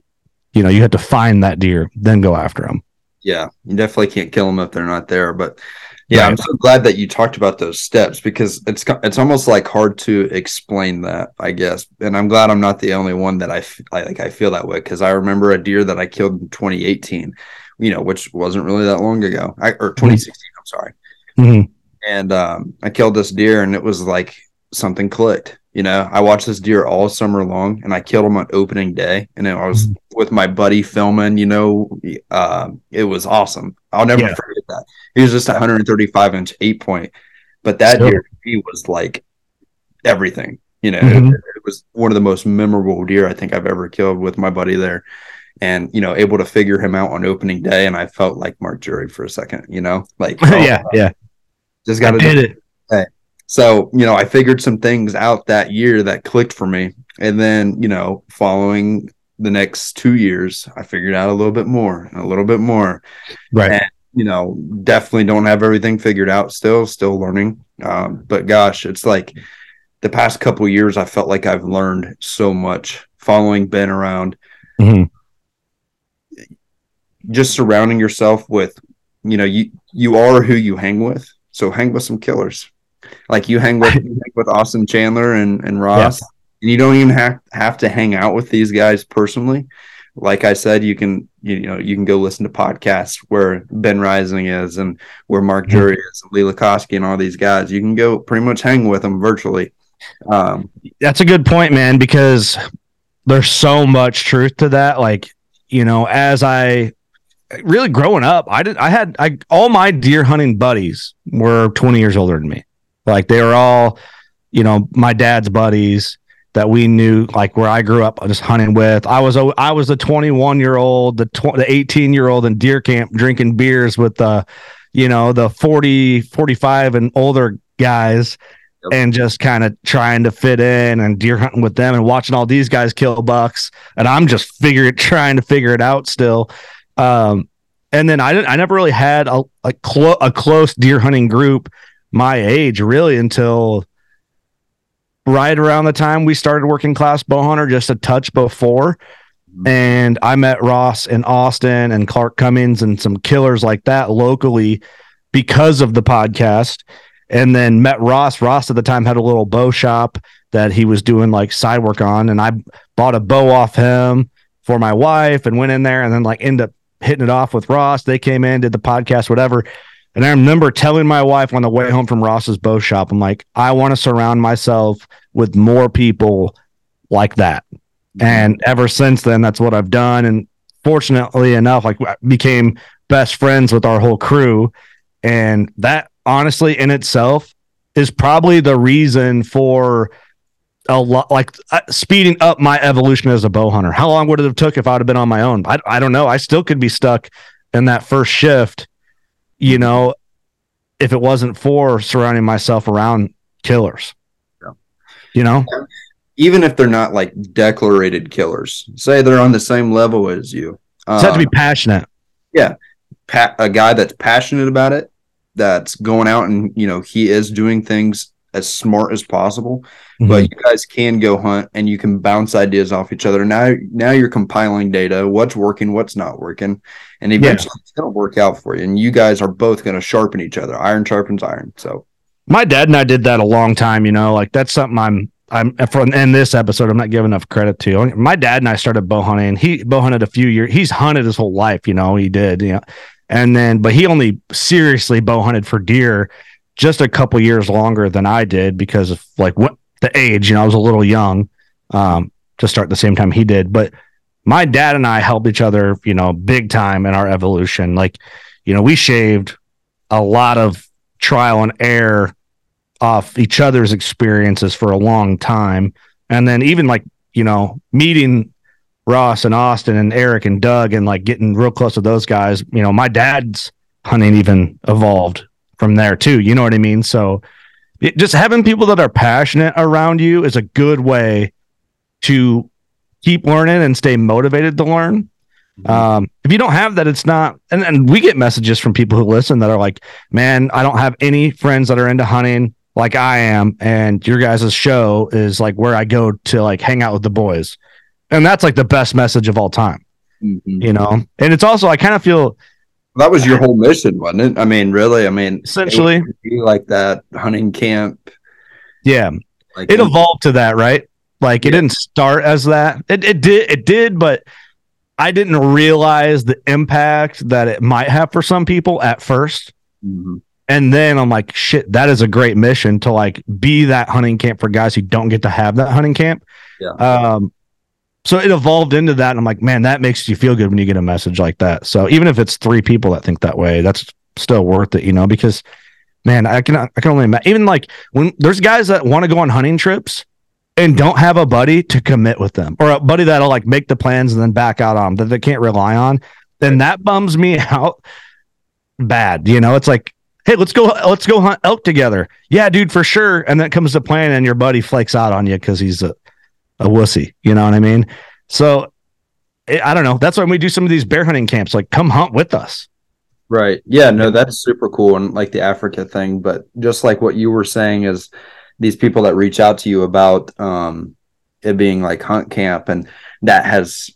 you know, you have to find that deer, then go after them yeah, you definitely can't kill them if they're not there. But yeah, right. I'm so glad that you talked about those steps because it's it's almost like hard to explain that, I guess. And I'm glad I'm not the only one that I, I like. I feel that way because I remember a deer that I killed in 2018, you know, which wasn't really that long ago, I, or 2016. Mm-hmm. I'm sorry. Mm-hmm. And um, I killed this deer, and it was like something clicked. You know, I watched this deer all summer long, and I killed him on opening day, and I was mm-hmm. with my buddy filming. You know, uh, it was awesome. I'll never yeah. forget that. He was just 135 inch eight point, but that deer he was like everything. You know, mm-hmm. it, it was one of the most memorable deer I think I've ever killed with my buddy there and you know able to figure him out on opening day and i felt like Mark Drury for a second you know like oh, yeah yeah just got to hit it so, you know, I figured some things out that year that clicked for me. And then, you know, following the next two years, I figured out a little bit more and a little bit more. Right. And, you know, definitely don't have everything figured out still, still learning. Um, but gosh, it's like the past couple years, I felt like I've learned so much following Ben around. Mm-hmm. Just surrounding yourself with, you know, you you are who you hang with. So hang with some killers. Like you hang with you hang with Austin Chandler and, and Ross, yeah. And you don't even have have to hang out with these guys personally. Like I said, you can you know you can go listen to podcasts where Ben Rising is and where Mark mm-hmm. Drury is, and Lee Lakosky, and all these guys. You can go pretty much hang with them virtually. Um, That's a good point, man, because there's so much truth to that. Like you know, as I really growing up, I did I had I all my deer hunting buddies were 20 years older than me. Like they were all, you know, my dad's buddies that we knew like where I grew up just hunting with. I was I was the 21 year old, the tw- the 18 year old in deer camp drinking beers with the you know, the 40 45 and older guys yep. and just kind of trying to fit in and deer hunting with them and watching all these guys kill bucks and I'm just figuring trying to figure it out still. Um, and then I didn't, I never really had a a, clo- a close deer hunting group my age really until right around the time we started working class bow hunter, just a touch before. Mm-hmm. And I met Ross in Austin and Clark Cummings and some killers like that locally because of the podcast. And then met Ross. Ross at the time had a little bow shop that he was doing like side work on. And I bought a bow off him for my wife and went in there and then like end up hitting it off with Ross. They came in, did the podcast, whatever. And I remember telling my wife on the way home from Ross's bow shop, I'm like, I want to surround myself with more people like that. And ever since then, that's what I've done. And fortunately enough, like I became best friends with our whole crew. And that honestly in itself is probably the reason for a lot like uh, speeding up my evolution as a bow hunter. How long would it have took if I'd have been on my own? I, I don't know. I still could be stuck in that first shift, you know, if it wasn't for surrounding myself around killers. Yeah. You know, even if they're not like declarated killers, say they're on the same level as you. Uh, have to be passionate. Yeah. Pa- a guy that's passionate about it, that's going out and, you know, he is doing things as smart as possible. Mm-hmm. But you guys can go hunt and you can bounce ideas off each other. Now, now you're compiling data, what's working, what's not working, and eventually yeah. it's going to work out for you. And you guys are both going to sharpen each other. Iron sharpens iron. So, my dad and I did that a long time. You know, like that's something I'm. I'm from in this episode. I'm not giving enough credit to. My dad and I started bow hunting. He bow hunted a few years. He's hunted his whole life. You know, he did. You know, and then but he only seriously bow hunted for deer just a couple years longer than I did because of like what the age, you know, I was a little young um, to start the same time he did. But my dad and I helped each other, you know, big time in our evolution. Like, you know, we shaved a lot of trial and error off each other's experiences for a long time. And then even like, you know, meeting Ross and Austin and Eric and Doug and like getting real close to those guys, you know, my dad's hunting even evolved from there too. You know what I mean? So it, just having people that are passionate around you is a good way to keep learning and stay motivated to learn. Mm-hmm. Um, if you don't have that, it's not. And, and we get messages from people who listen that are like, man, I don't have any friends that are into hunting like I am. And your guys' show is like where I go to like hang out with the boys. And that's like the best message of all time, mm-hmm. you know? And it's also, I kind of feel that was your whole mission, wasn't it? I mean, really? I mean, essentially, like that hunting camp. Yeah, like it evolved to that, right? Like yeah. it didn't start as that. It it did it did, but I didn't realize the impact that it might have for some people at 1st mm-hmm. And then I'm like, shit, that is a great mission to like be that hunting camp for guys who don't get to have that hunting camp. Yeah. Um, so it evolved into that and i'm like man that makes you feel good when you get a message like that so even if it's three people that think that way that's still worth it you know because man i can i can only imagine even like when there's guys that want to go on hunting trips and don't have a buddy to commit with them or a buddy that'll like make the plans and then back out on them that they can't rely on then that bums me out bad you know it's like hey let's go let's go hunt elk together yeah dude for sure and then comes the plan and your buddy flakes out on you because he's a a wussy. You know what I mean? So eh, I don't know. That's why we do some of these bear hunting camps. Like, come hunt with us. Right. Yeah. No, that's super cool. And like the Africa thing, but just like what you were saying is these people that reach out to you about um, it being like hunt camp, and that has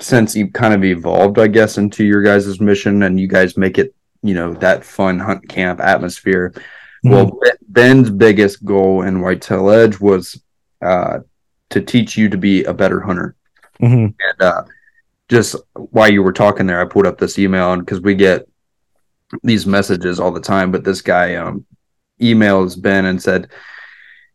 since you kind of evolved, I guess, into your guys' mission, and you guys make it, you know, that fun hunt camp atmosphere. Mm-hmm. Well, Ben's biggest goal in Whitetail Edge was uh, to teach you to be a better hunter. Mm-hmm. And uh, just while you were talking there, I pulled up this email because we get these messages all the time, but this guy um, emails Ben and said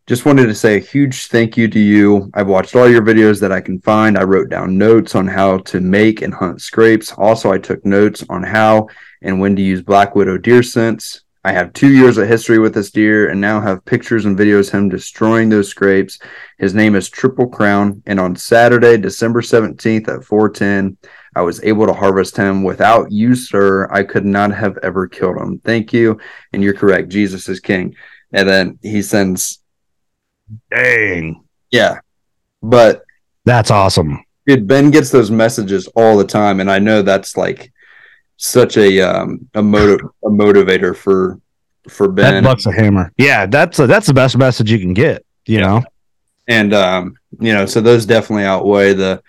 just wanted to say a huge thank you to you. I've watched all your videos that I can find. I wrote down notes on how to make and hunt scrapes. Also, I took notes on how and when to use Black Widow deer scents. I have two years of history with this deer and now have pictures and videos him destroying those scrapes. His name is Triple Crown. And on Saturday, December 17th at 410, I was able to harvest him. Without you, sir, I could not have ever killed him. Thank you. And you're correct. Jesus is king. And then he sends Dang. Yeah. But That's awesome. dude, Ben gets those messages all the time, and I know that's like such a um a motive a motivator for for That Ben. buck's a hammer. Yeah, that's a, that's the best message you can get. You Yeah. know, and um, you know, so those definitely outweigh the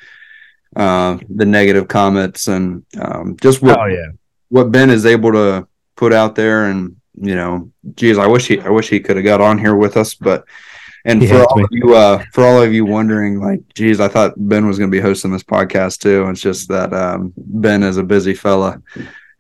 uh, the negative comments and um just what oh yeah, what Ben is able to put out there and you know, geez, I wish he I wish he could have got on here with us, but and He for all to of you uh for all of you wondering, like, geez, I thought Ben was gonna be hosting this podcast too. It's just that um Ben is a busy fella.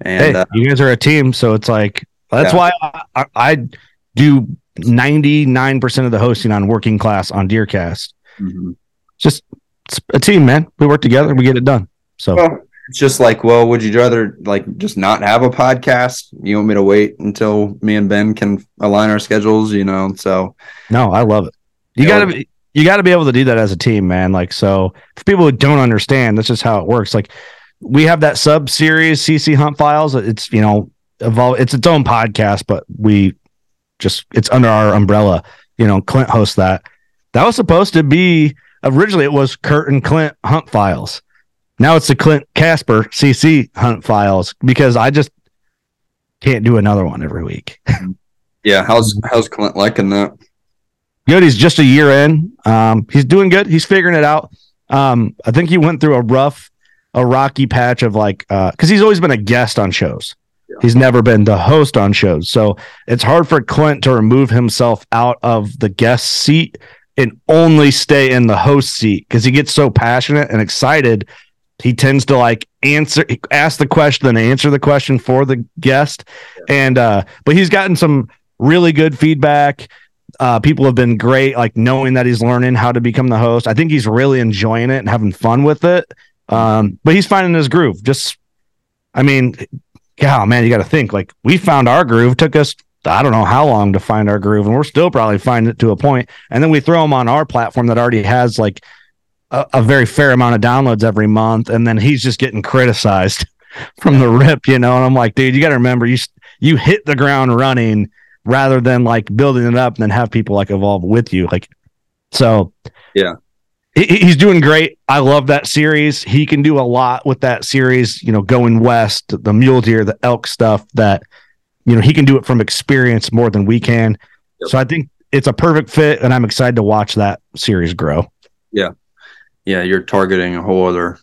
And hey, uh, you guys are a team, so it's like that's Yeah. why I, I, I do ninety nine percent of the hosting on working class on Deercast. mhm. Just it's a team, man. We work together, we get it done. So well, it's just like, well, would you rather like just not have a podcast? You want me to wait until me and Ben can align our schedules, you know? So no, I love it. You gotta be you gotta be able to do that as a team, man. Like so for people who don't understand, that's just how it works. Like we have that sub series CC Hunt Files. It's you know evolve it's its own podcast, but we just it's under our umbrella. You know, Clint hosts that. That was supposed to be originally it was Curt and Clint Hunt Files. Now it's the Clint Casper CC Hunt Files because I just can't do another one every week. yeah, how's how's Clint liking that? good. He's just a year in. Um, he's doing good. He's figuring it out. Um, I think he went through a rough, a rocky patch of like, uh, cause he's always been a guest on shows. Yeah. He's never been the host on shows. So it's hard for Clint to remove himself out of the guest seat and only stay in the host seat because he gets so passionate and excited. He tends to like answer, ask the question, then answer the question for the guest. And, uh, but he's gotten some really good feedback uh, people have been great, like knowing that he's learning how to become the host. I think he's really enjoying it and having fun with it. Um, but he's finding his groove. Just, I mean, God, man, you got to think like we found our groove. Took us, I don't know how long to find our groove, and we're still probably finding it to a point. And then we throw him on our platform that already has like a, a very fair amount of downloads every month, and then he's just getting criticized from the rip, you know. And I'm like, dude, you got to remember, you you hit the ground running rather than like building it up and then have people like evolve with you. Like, so Yeah. he, he's doing great. I love that series. He can do a lot with that series, you know, going west, the mule deer, the elk stuff that, you know, he can do it from experience more than we can. Yep. So I think it's a perfect fit and I'm excited to watch that series grow. yeah, you're targeting a whole other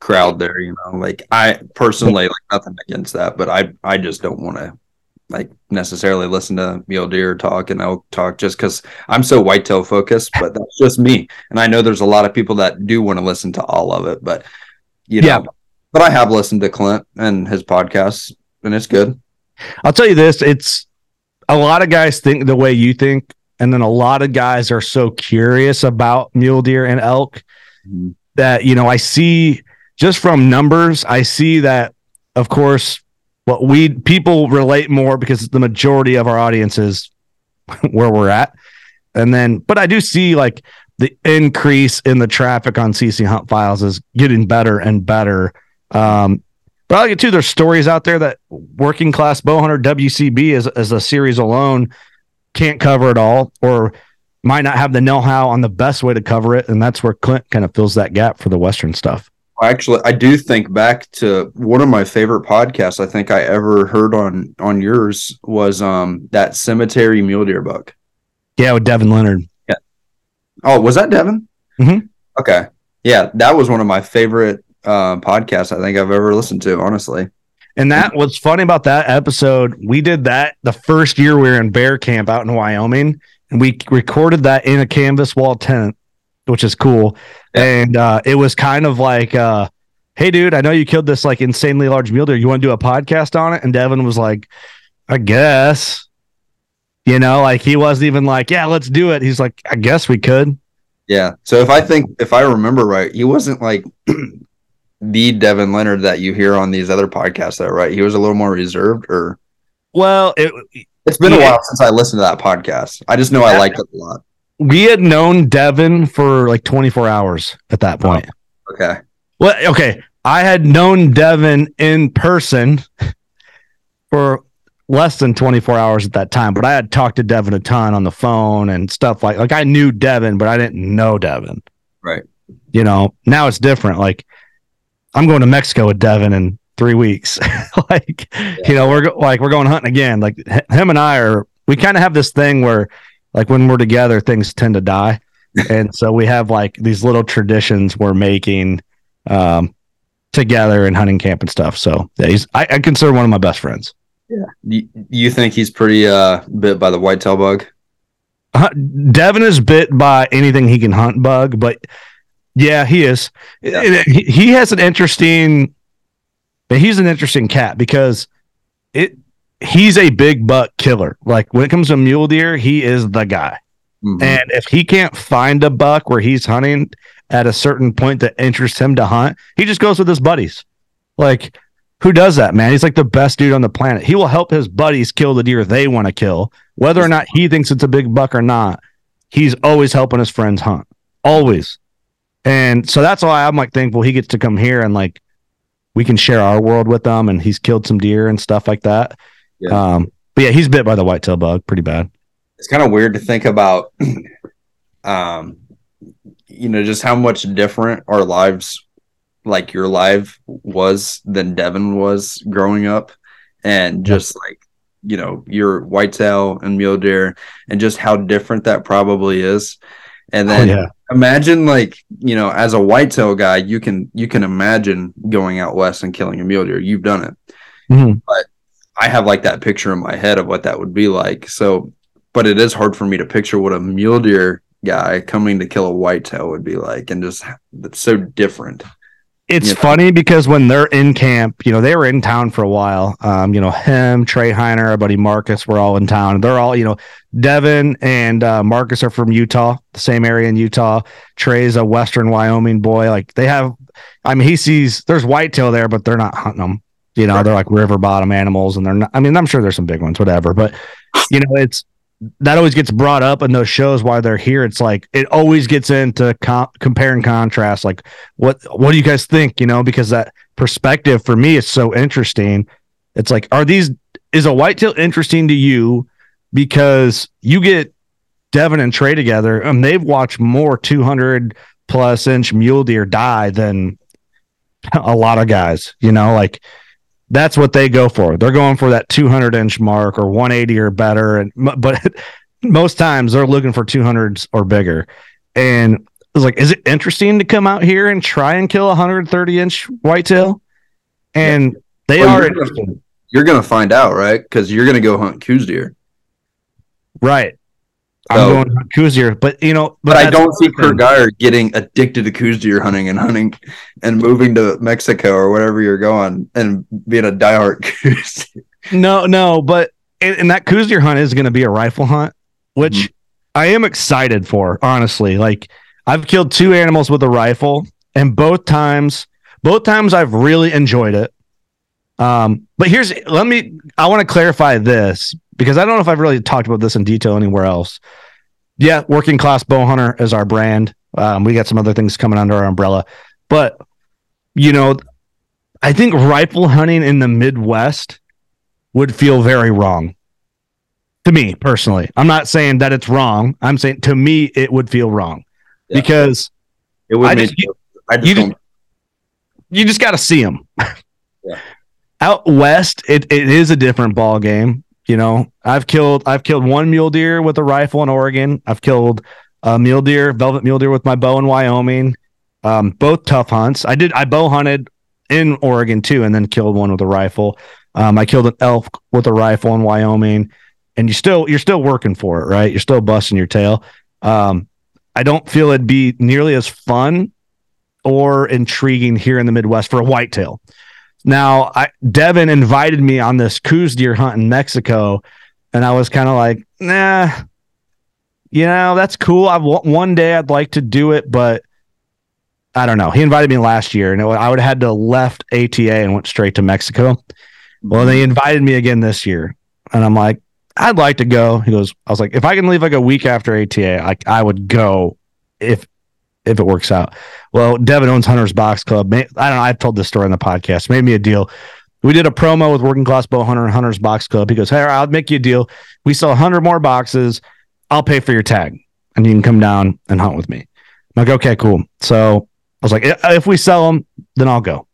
crowd there, you know. Like I personally like nothing against that, but I I just don't want to like necessarily listen to mule deer talk and elk talk just because I'm so whitetail focused, but that's just me. And I know there's a lot of people that do want to listen to all of it, but you know, Yeah. but I have listened to Clint and his podcasts and it's good. I'll tell you this, it's a lot of guys think the way you think, and then a lot of guys are so curious about mule deer and elk that you know I see just from numbers, I see that of course what we people relate more because the majority of our audience is where we're at. And then but I do see like the increase in the traffic on CC Hunt Files is getting better and better. Um, but I'll get too. There's stories out there that working class bow hunter WCB is as a series alone can't cover it all, or might not have the know-how on the best way to cover it, and that's where Clint kind of fills that gap for the Western stuff. Actually, I do think back to one of my favorite podcasts I think I ever heard on on yours was um that cemetery mule deer book. Yeah, with Devin Leonard. yeah Oh, was that Devin? Mhm. Okay. Yeah, that was one of my favorite uh, podcasts I think I've ever listened to, honestly. And that what's funny about that episode, we did that the first year we were in bear camp out in Wyoming, and we recorded that in a canvas wall tent, which is cool. Yeah. And uh, it was kind of like, uh, "Hey, dude, I know you killed this like insanely large mule deer. You want to do a podcast on it?" And Devin was like, "I guess." You know, like he wasn't even like, yeah, let's do it. He's like, I guess we could. Yeah. So if I think if I remember right, he wasn't like the Devin Leonard that you hear on these other podcasts, though, right? He was a little more reserved, or Well, it, it's been a while since I listened to that podcast. I just know I liked it a lot. we had known Devin for like 24 hours at that oh, point. Okay. Well, okay. I had known Devin in person for less than 24 hours at that time, but I had talked to Devin a ton on the phone and stuff like like I knew Devin, but I didn't know Devin. Right. You know, now it's different. Like I'm going to Mexico with Devin in three weeks. like, you know, we're like we're going hunting again. Like him and I are we kind of have this thing where like when we're together, things tend to die. and so we have like these little traditions we're making um together in hunting camp and stuff. So yeah, he's I, I consider one of my best friends. You, you think he's pretty uh bit by the whitetail bug? Uh, Devin is bit by anything he can hunt bug, but yeah, he is. Yeah. He, he has an interesting. He's an interesting cat because it. He's a big buck killer. Like when it comes to mule deer, he is the guy. Mhm. And if he can't find a buck where he's hunting at a certain point that interests him to hunt, he just goes with his buddies. Like, who does that, man? He's like the best dude on the planet. He will help his buddies kill the deer they want to kill, whether or not he thinks it's a big buck or not. He's always helping his friends hunt, always. And so that's why I'm like thankful he gets to come here and like we can share our world with them. And he's killed some deer and stuff like that. Yeah. Um, but yeah, he's bit by the whitetail bug pretty bad. it's kind of weird to think about um you know just how much different our lives like your life was than Devin was growing up and just like you know your whitetail and mule deer and just how different that probably is and Oh, then yeah. imagine like you know as a whitetail guy you can you can imagine going out west and killing a mule deer you've done it Mhm. I have like that picture in my head of what that would be like. So, but it is hard for me to picture what a mule deer guy coming to kill a whitetail would be like, and just it's so different. It's know? funny because when they're in camp, you know, they were in town for a while. Um, you know, him, Trey Heiner, our buddy Marcus were all in town. They're all, you know, Devin and uh, Marcus are from Utah, the same area in Utah. Trey's a Western Wyoming boy. Like they have, I mean, he sees there's whitetail there, but they're not hunting them. You know, Right. they're like river bottom animals, and they're not. I mean, I'm sure there's some big ones, whatever. But you know, it's that always gets brought up in those shows why they're here. It's like it always gets into com- compare and contrast. Like what what do you guys think you know because that perspective for me is so interesting it's like are these is a whitetail interesting to you because you get devin and trey together and they've watched more 200 plus inch mule deer die than a lot of guys you know like that's what they go for they're going for that 200 inch mark or 180 or better and but most times they're looking for 200s or bigger and I was like, is it interesting to come out here and try and kill a 130 inch whitetail? And they Well, are you're gonna- You're gonna find out, right? Because you're gonna go hunt Coues deer. Right. I'm So- going deer, but you know, But I don't see Geier getting addicted to deer hunting and hunting and moving to Mexico or wherever you're going and being a diehard Coues. No, no, but and, and that deer hunt is going to be a rifle hunt, which Mhm. I am excited for. Honestly, like I've killed two animals with a rifle, and both times, both times I've really enjoyed it. Um, but here's let me. I want to clarify this because I don't know if I've really talked about this in detail anywhere else. Yeah, working class bow hunter is our brand. Um, we got some other things coming under our umbrella, but you know, I think rifle hunting in the Midwest would feel very wrong to me personally. I'm not saying that it's wrong. I'm saying to me it would feel wrong Yeah. because It would I just- I just you just- you just got to see them. Yeah. Out west, it, it is a different ball game. You know, I've killed I've killed one mule deer with a rifle in Oregon. I've killed a mule deer, velvet mule deer with my bow in Wyoming. Um, both tough hunts. I did I bow hunted in Oregon too, and then killed one with a rifle. Um, I killed an elk with a rifle in Wyoming, and you still you're still working for it, right? You're still busting your tail. Um, I don't feel it'd be nearly as fun or intriguing here in the Midwest for a whitetail. Now, I, Devin invited me on this Coues deer hunt in Mexico, and I was kind of like, nah, you know, that's cool. I one day I'd like to do it, but I don't know. He invited me last year, and it, I would have had to left ATA and went straight to Mexico. Well, they invited me again this year, and I'm like, I'd like to go. He goes, I was like, if I can leave like a week after ATA, I I would go if if it works out. Well, Devin owns Hunter's Box Club. I don't know. I've told this story on the podcast. Made me a deal. We did a promo with Working Class Bow Hunter and Hunter's Box Club. He goes, Hey, I'll make you a deal. We sell 100 more boxes. I'll pay for your tag and you can come down and hunt with me. I'm like, okay, cool. So I was like, if we sell them, then I'll go.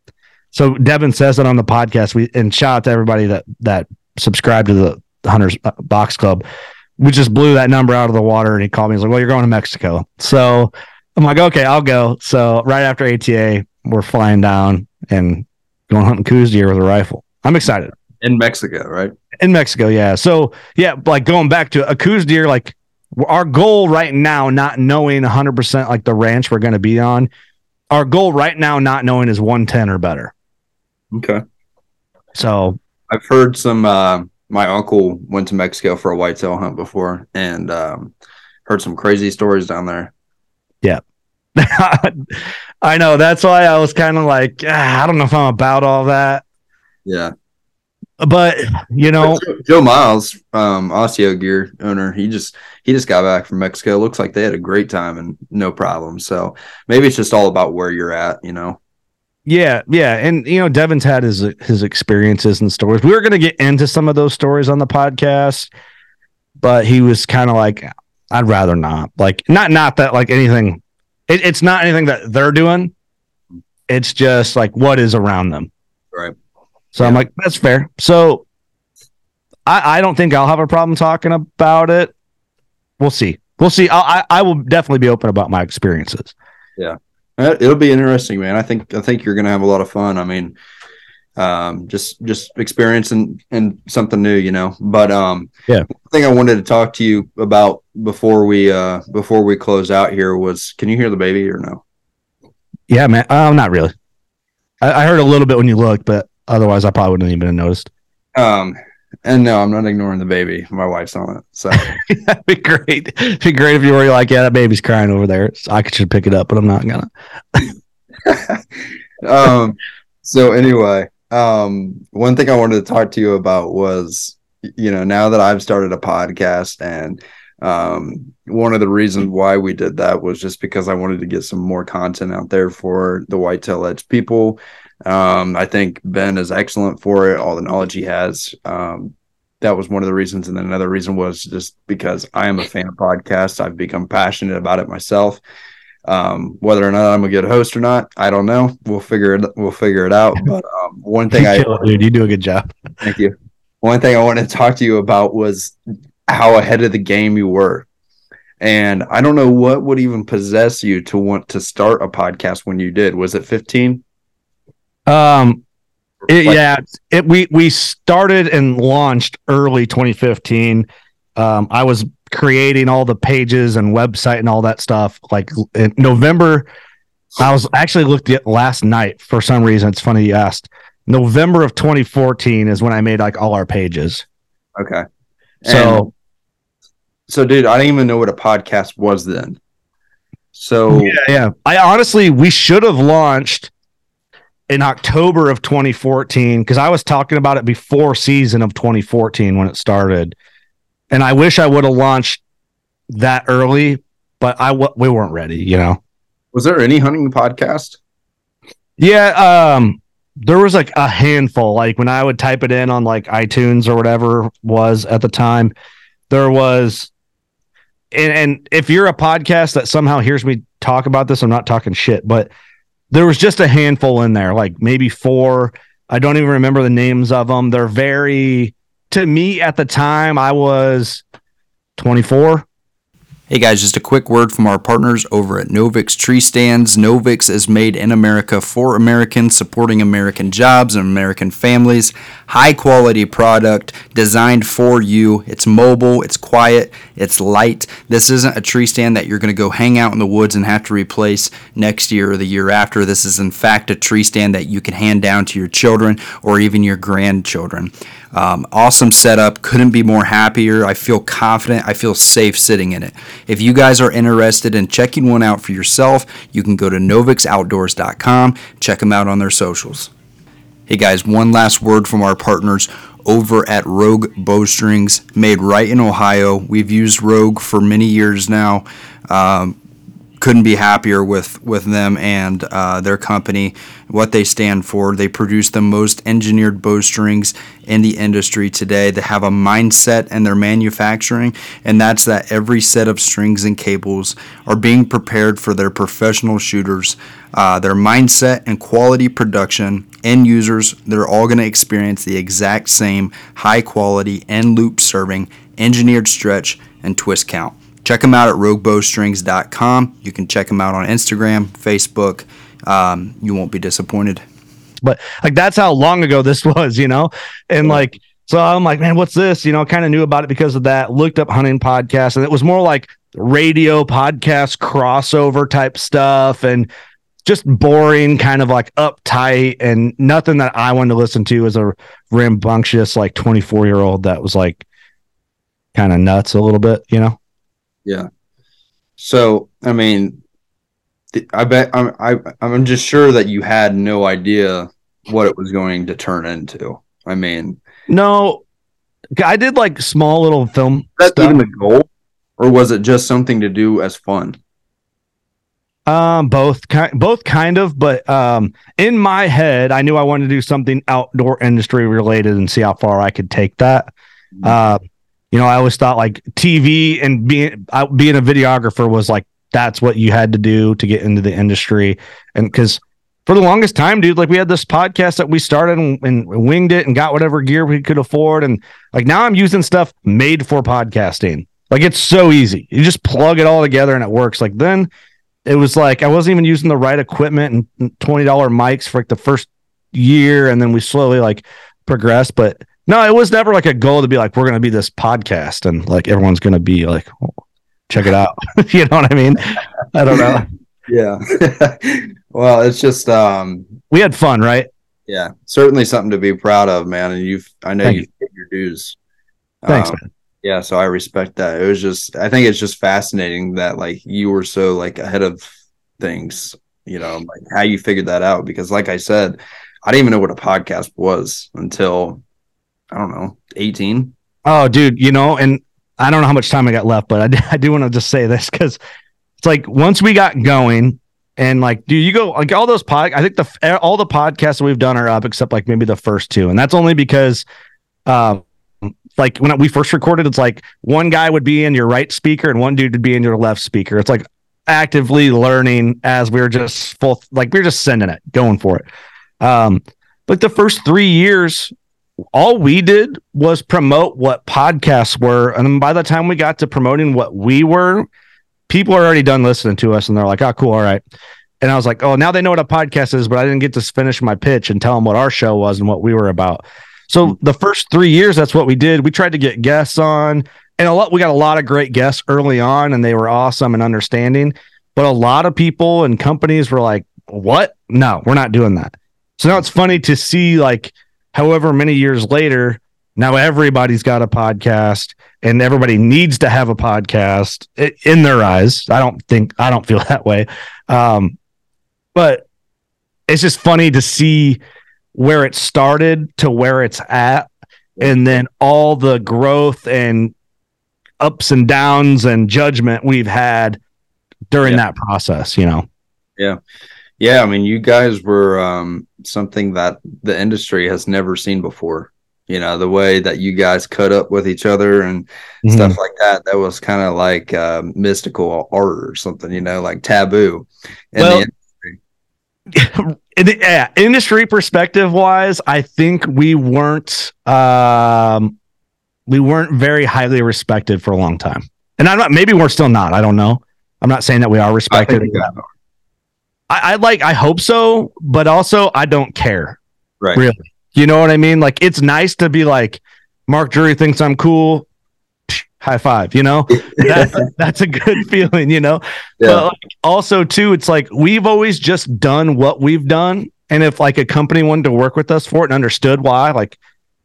So Devin says that on the podcast. We and shout out to everybody that that subscribed to the Hunters uh, Box Club. We just blew that number out of the water, and he called me. He's like, "Well, you're going to Mexico." So I'm like, "Okay, I'll go." So right after ATA, we're flying down and going hunting Coues deer with a rifle. I'm excited. In Mexico, right? In Mexico, yeah. So yeah, like going back to a Coues deer, like our goal right now, not knowing 100 percent like the ranch we're going to be on. Our goal right now, not knowing, is 110 or better. Okay. So I've heard some. Uh, my uncle went to Mexico for a whitetail hunt before, and um, heard some crazy stories down there. Yeah. I know. That's why I was kind of like, ah, I don't know if I'm about all that. Yeah. But you know, Joe Miles, um, Osteo Gear owner, he just he just got back from Mexico. Looks like they had a great time and no problem. So maybe it's just all about where you're at, you know. Yeah, yeah, and you know, Devin's had his his experiences and stories. We were going to get into some of those stories on the podcast, but he was kind of like, "I'd rather not." Like, not not that like anything. It, it's not anything that they're doing. It's just like what is around them. Right. So yeah. I'm like, that's fair. So I I don't think I'll have a problem talking about it. We'll see. We'll see. I I will definitely be open about my experiences. Yeah. Uh, it'll be interesting, man. I think I think you're gonna have a lot of fun. I mean, um, just just experiencing and something new, you know. But um, yeah, thing I wanted to talk to you about before we uh before we close out here was, can you hear the baby or no? Yeah, man. Oh, not really. I, I heard a little bit when you looked, but otherwise, I probably wouldn't even have noticed. Um, and no, I'm not ignoring the baby. My wife's on it. So that'd be great. It'd be great if you were like, yeah, that baby's crying over there. So I could just pick it up, but I'm not gonna. um so anyway, um one thing I wanted to talk to you about was you know, now that I've started a podcast and um one of the reasons why we did that was just because I wanted to get some more content out there for the whitetail edge people um, I think Ben is excellent for it. All the knowledge he has. Um, that was one of the reasons, and then another reason was just because I am a fan of podcasts. I've become passionate about it myself. Um, whether or not I'm a good host or not, I don't know. We'll figure it. We'll figure it out. But um, one thing I, dude, you do a good job. Thank you. One thing I wanted to talk to you about was how ahead of the game you were. And I don't know what would even possess you to want to start a podcast when you did. Was it 15? Um, it, yeah, it we we started and launched early 2015. Um, I was creating all the pages and website and all that stuff like in November. I was actually looked at last night for some reason. It's funny you asked. November of 2014 is when I made like all our pages. Okay. So, and, so dude, I didn't even know what a podcast was then. So yeah, yeah. I honestly, we should have launched in October of 2014 because I was talking about it before season of 2014 when it started, and I wish I would have launched that early, but I we weren't ready. You know, was there any hunting podcast? Yeah, um, there was like a handful. Like when I would type it in on like iTunes or whatever was at the time, there was. And, and if you're a podcast that somehow hears me talk about this, I'm not talking shit, but there was just a handful in there, like maybe four. I don't even remember the names of them. They're very, to me at the time, I was 24. Hey guys, just a quick word from our partners over at Novix Tree Stands. Novix is made in America for Americans, supporting American jobs and American families. High quality product designed for you. It's mobile, it's quiet, it's light. This isn't a tree stand that you're going to go hang out in the woods and have to replace next year or the year after. This is, in fact, a tree stand that you can hand down to your children or even your grandchildren. Um, awesome setup. Couldn't be more happier. I feel confident. I feel safe sitting in it. If you guys are interested in checking one out for yourself, you can go to novixoutdoors.com. Check them out on their socials. Hey guys, one last word from our partners over at Rogue Bowstrings, made right in Ohio. We've used Rogue for many years now. Um, couldn't be happier with with them and uh, their company, what they stand for. They produce the most engineered bowstrings in the industry today. They have a mindset in their manufacturing, and that's that every set of strings and cables are being prepared for their professional shooters. Uh, their mindset and quality production, end users, they're all going to experience the exact same high quality end loop serving, engineered stretch, and twist count. Check them out at roguebowstrings.com. You can check them out on Instagram, Facebook. Um, you won't be disappointed. But like that's how long ago this was, you know? And like so I'm like, man, what's this? You know, kind of knew about it because of that. Looked up hunting podcasts, and it was more like radio podcast crossover type stuff and just boring, kind of like uptight and nothing that I wanted to listen to as a rambunctious, like 24 year old that was like kind of nuts a little bit, you know? Yeah. So, I mean, I bet I'm I, I'm just sure that you had no idea what it was going to turn into. I mean, no, I did like small little film. That's even the goal, or was it just something to do as fun? Um, both kind, both kind of, but um, in my head, I knew I wanted to do something outdoor industry related and see how far I could take that. Mm-hmm. Uh, you know, I always thought like TV and being being a videographer was like that's what you had to do to get into the industry. And because for the longest time, dude, like we had this podcast that we started and, and, winged it and got whatever gear we could afford. And like now I'm using stuff made for podcasting. Like it's so easy. You just plug it all together and it works. Like then it was like I wasn't even using the right equipment and $20 mics for like the first year. And then we slowly like progressed. But no, it was never like a goal to be like, we're going to be this podcast and like everyone's going to be like, oh, check it out. you know what I mean? I don't know. Yeah. well, it's just, um, we had fun, right? Yeah. Certainly something to be proud of, man. And you've, I know Thank you've you. paid your dues. Thanks, um, man. Yeah. So I respect that. It was just, I think it's just fascinating that like you were so like ahead of things, you know, like how you figured that out. Because like I said, I didn't even know what a podcast was until I don't know, 18. Oh, dude, you know, and I don't know how much time I got left, but I, I do want to just say this because it's like once we got going and like, do you go like all those pod? I think the all the podcasts that we've done are up except like maybe the first two, and that's only because, um, like when we first recorded, it's like one guy would be in your right speaker and one dude would be in your left speaker. It's like actively learning as we are just full, like we are just sending it, going for it. Um, like the first three years, all we did was promote what podcasts were. And by the time we got to promoting what we were, people are already done listening to us and they're like, oh, cool. All right. And I was like, oh, now they know what a podcast is, but I didn't get to finish my pitch and tell them what our show was and what we were about. So hmm. the first three years, that's what we did. We tried to get guests on, and a lot. We got a lot of great guests early on, and they were awesome and understanding. But a lot of people and companies were like, "What? No, we're not doing that." So now it's funny to see like however many years later, now everybody's got a podcast and everybody needs to have a podcast in their eyes. I don't think I don't feel that way. Um, but it's just funny to see where it started to where it's at and then all the growth and ups and downs and judgment we've had during yeah. that process, you know. Yeah. Yeah, I mean, you guys were um, something that the industry has never seen before. You know, the way that you guys cut up with each other and mm-hmm. stuff like that. That was kind of like uh, mystical art or something. You know, like taboo. In well, the industry. yeah, industry perspective wise, I think we weren't um, we weren't very highly respected for a long time. and I'm not. Maybe we're still not. I don't know. I'm not saying that we are respected. Think that- I, I like. I hope so, but also I don't care. right. Really. You know what I mean? Like it's nice to be like, Mark Drury thinks I'm cool. High five. You know, that's that's a good feeling. You know. Yeah. But like, also too, it's like we've always just done what we've done, and if like a company wanted to work with us for it and understood why, like,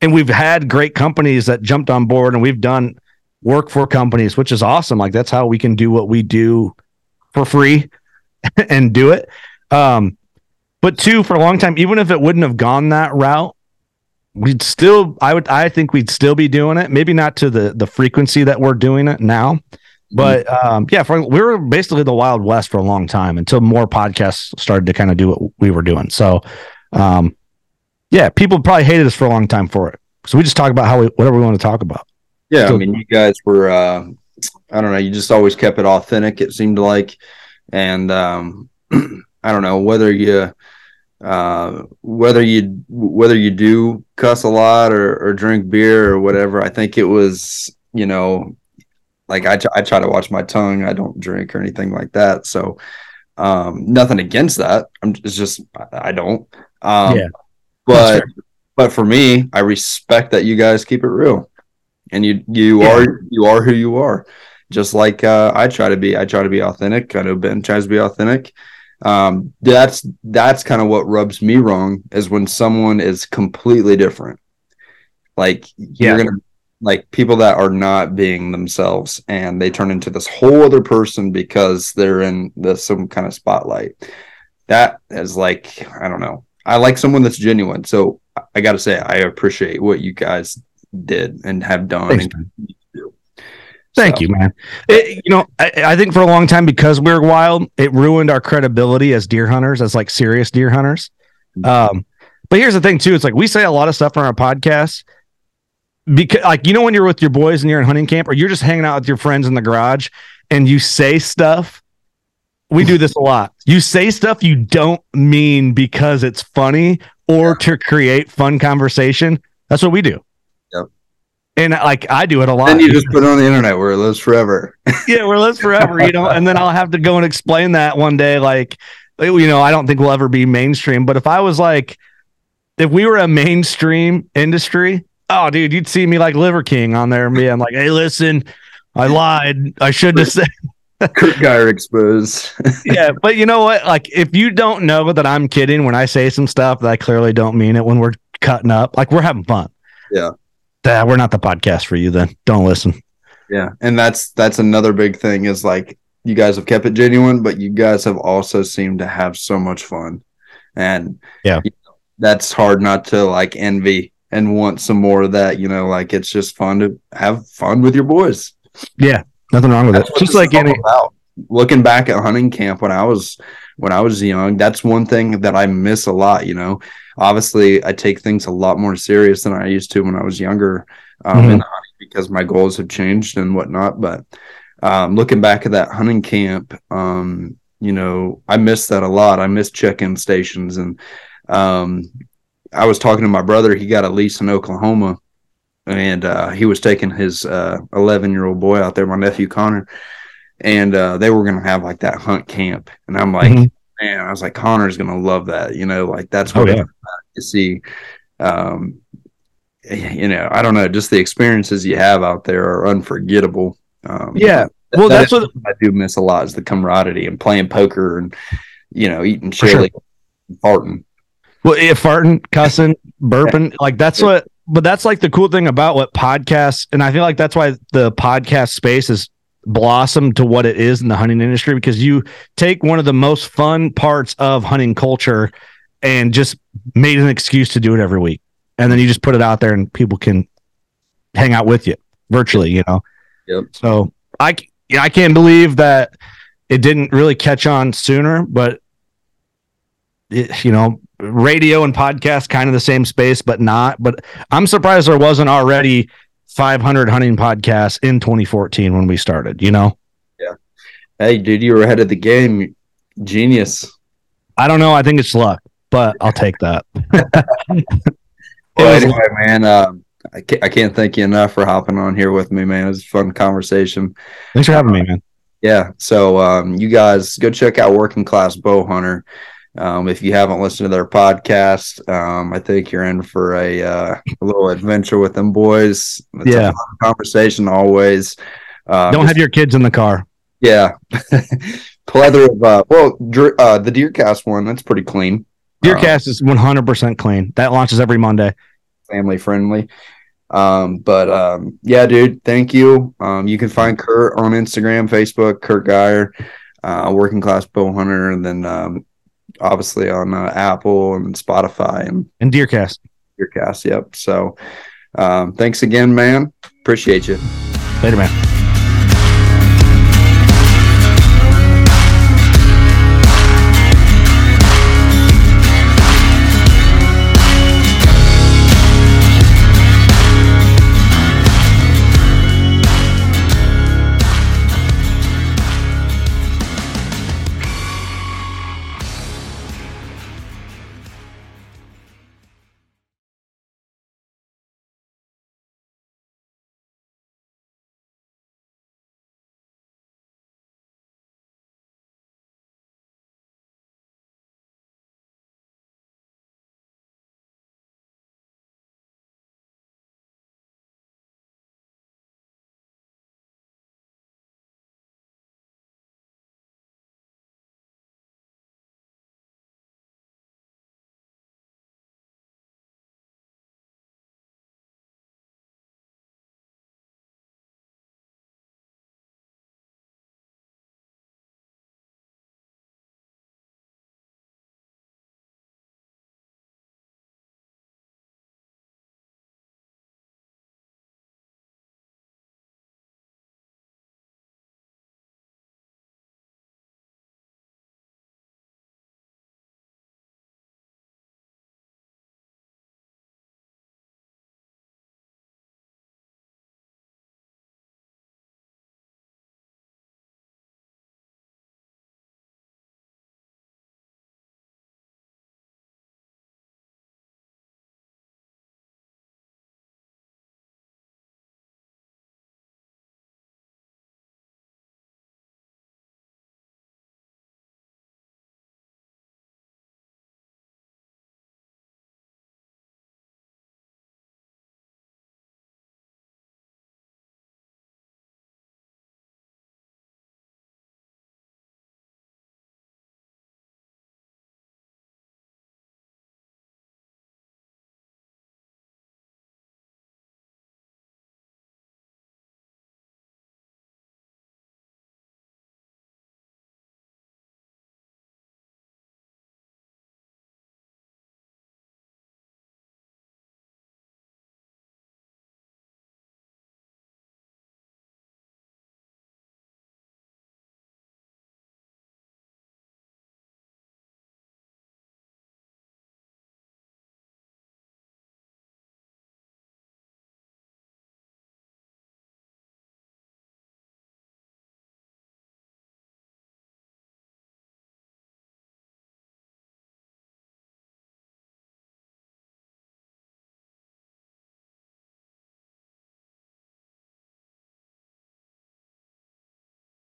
and we've had great companies that jumped on board, and we've done work for companies, which is awesome. Like that's how we can do what we do for free and do it. Um, but two, for a long time, even if it wouldn't have gone that route, we'd still, I would, I think we'd still be doing it. Maybe not to the the frequency that we're doing it now, but um, yeah, for we were basically the Wild West for a long time until more podcasts started to kind of do what we were doing. So, um, yeah, people probably hated us for a long time for it. So we just talk about how we whatever we want to talk about. Yeah, I mean, you guys were, uh, I don't know, you just always kept it authentic, it seemed like. And um, I don't know whether you, uh, whether you, whether you do cuss a lot or, or drink beer or whatever. I think it was, you know, like I, I try to watch my tongue. I don't drink or anything like that. So, um, nothing against that. I'm it's just, I, I don't. Um, Yeah, but but for me, I respect that you guys keep it real, and you you Yeah. are you are who you are, just like uh, I try to be. I try to be authentic. I know Ben tries to be authentic. Um, that's that's kind of what rubs me wrong is when someone is completely different. Like Yeah. you're gonna like people that are not being themselves and they turn into this whole other person because they're in the some kind of spotlight. That is like I don't know. I like someone that's genuine. So I got to say I appreciate what you guys did and have done. Thanks, and man. continue to do. Thank So, you, man. It- you know, I, I think for a long time because we are wild, it ruined our credibility as deer hunters, as like serious deer hunters. Um, but here's the thing too: it's like we say a lot of stuff on our podcast because, like, you know, when you're with your boys and you're in hunting camp, or you're just hanging out with your friends in the garage, and you say stuff. We do this a lot. You say stuff you don't mean because it's funny or to create fun conversation. That's what we do. And like I do it a lot. Then you just put it on the internet where it lives forever. yeah, we're lives forever, you know. And then I'll have to go and explain that one day. Like, you know, I don't think we'll ever be mainstream. But if I was like, if we were a mainstream industry, oh, dude, you'd see me like Liver King on there and being like, hey, listen, I lied. I shouldn't have said. Curt Geier exposed. yeah, but you know what? Like, if you don't know that I'm kidding when I say some stuff that I clearly don't mean it when we're cutting up, like we're having fun. Yeah. That we're not the podcast for you. Then don't listen. yeah, and that's that's another big thing is like you guys have kept it genuine, but you guys have also seemed to have so much fun, and Yeah. you know, that's hard not to like envy and want some more of that. You know, like it's just fun to have fun with your boys. Yeah, nothing wrong with That's it. Just like any. about. looking back at hunting camp when I was when I was young, that's one thing that I miss a lot. You know, obviously I take things a lot more serious than I used to when I was younger um, Mhm. in the hunting because my goals have changed and whatnot. But um, looking back at that hunting camp, um, you know, I miss that a lot. I miss check-in stations and um, I was talking to my brother. He got a lease in Oklahoma, and uh, he was taking his 11 year old boy out there, my nephew Connor, and uh, they were gonna have like that hunt camp. And I'm like, Mhm. man, I was like, Connor's gonna love that. You know, like that's Oh, what yeah. it's about to see. Um, you know, I don't know, just the experiences you have out there are unforgettable. Um, Yeah. Well, that that's is what I do miss a lot is the camaraderie and playing poker and you know eating chili, and farting. Well, yeah, farting, cussing, burping, like that's what. But that's like the cool thing about what podcasts, and I feel like that's why the podcast space has blossomed to what it is in the hunting industry because you take one of the most fun parts of hunting culture and just made an excuse to do it every week, and then you just put it out there and people can hang out with you virtually, you know. Yep. So I I can't believe that it didn't really catch on sooner, but it, you know, radio and podcast kind of the same space, but not. But I'm surprised there wasn't already 500 hunting podcasts in 2014 when we started. You know, Yeah. Hey, dude, you were ahead of the game. Genius. I don't know. I think it's luck, but I'll take that. Well, anyway, man, um, I can't, I can't thank you enough for hopping on here with me, man. It was a fun conversation. Thanks for having me, man. Yeah. So um, you guys go check out Working Class Bow Hunter. Um, if you haven't listened to their podcast, um, I think you're in for a, uh, a little adventure with them boys. It's Yeah. conversation always. Uh, Don't have your kids in the car. yeah, plethora of uh, well, uh, the Deercast one that's pretty clean, Um, Deercast is 100% clean. That launches every Monday. family friendly. Um, but um, yeah, dude, thank you. Um, you can find Curt on Instagram, Facebook, Curt Geier, uh, Working Class Bow Hunter, and then um, obviously on uh, Apple and Spotify and And Deercast. Deercast. Yep. So um, thanks again, man. Appreciate you. Later, man.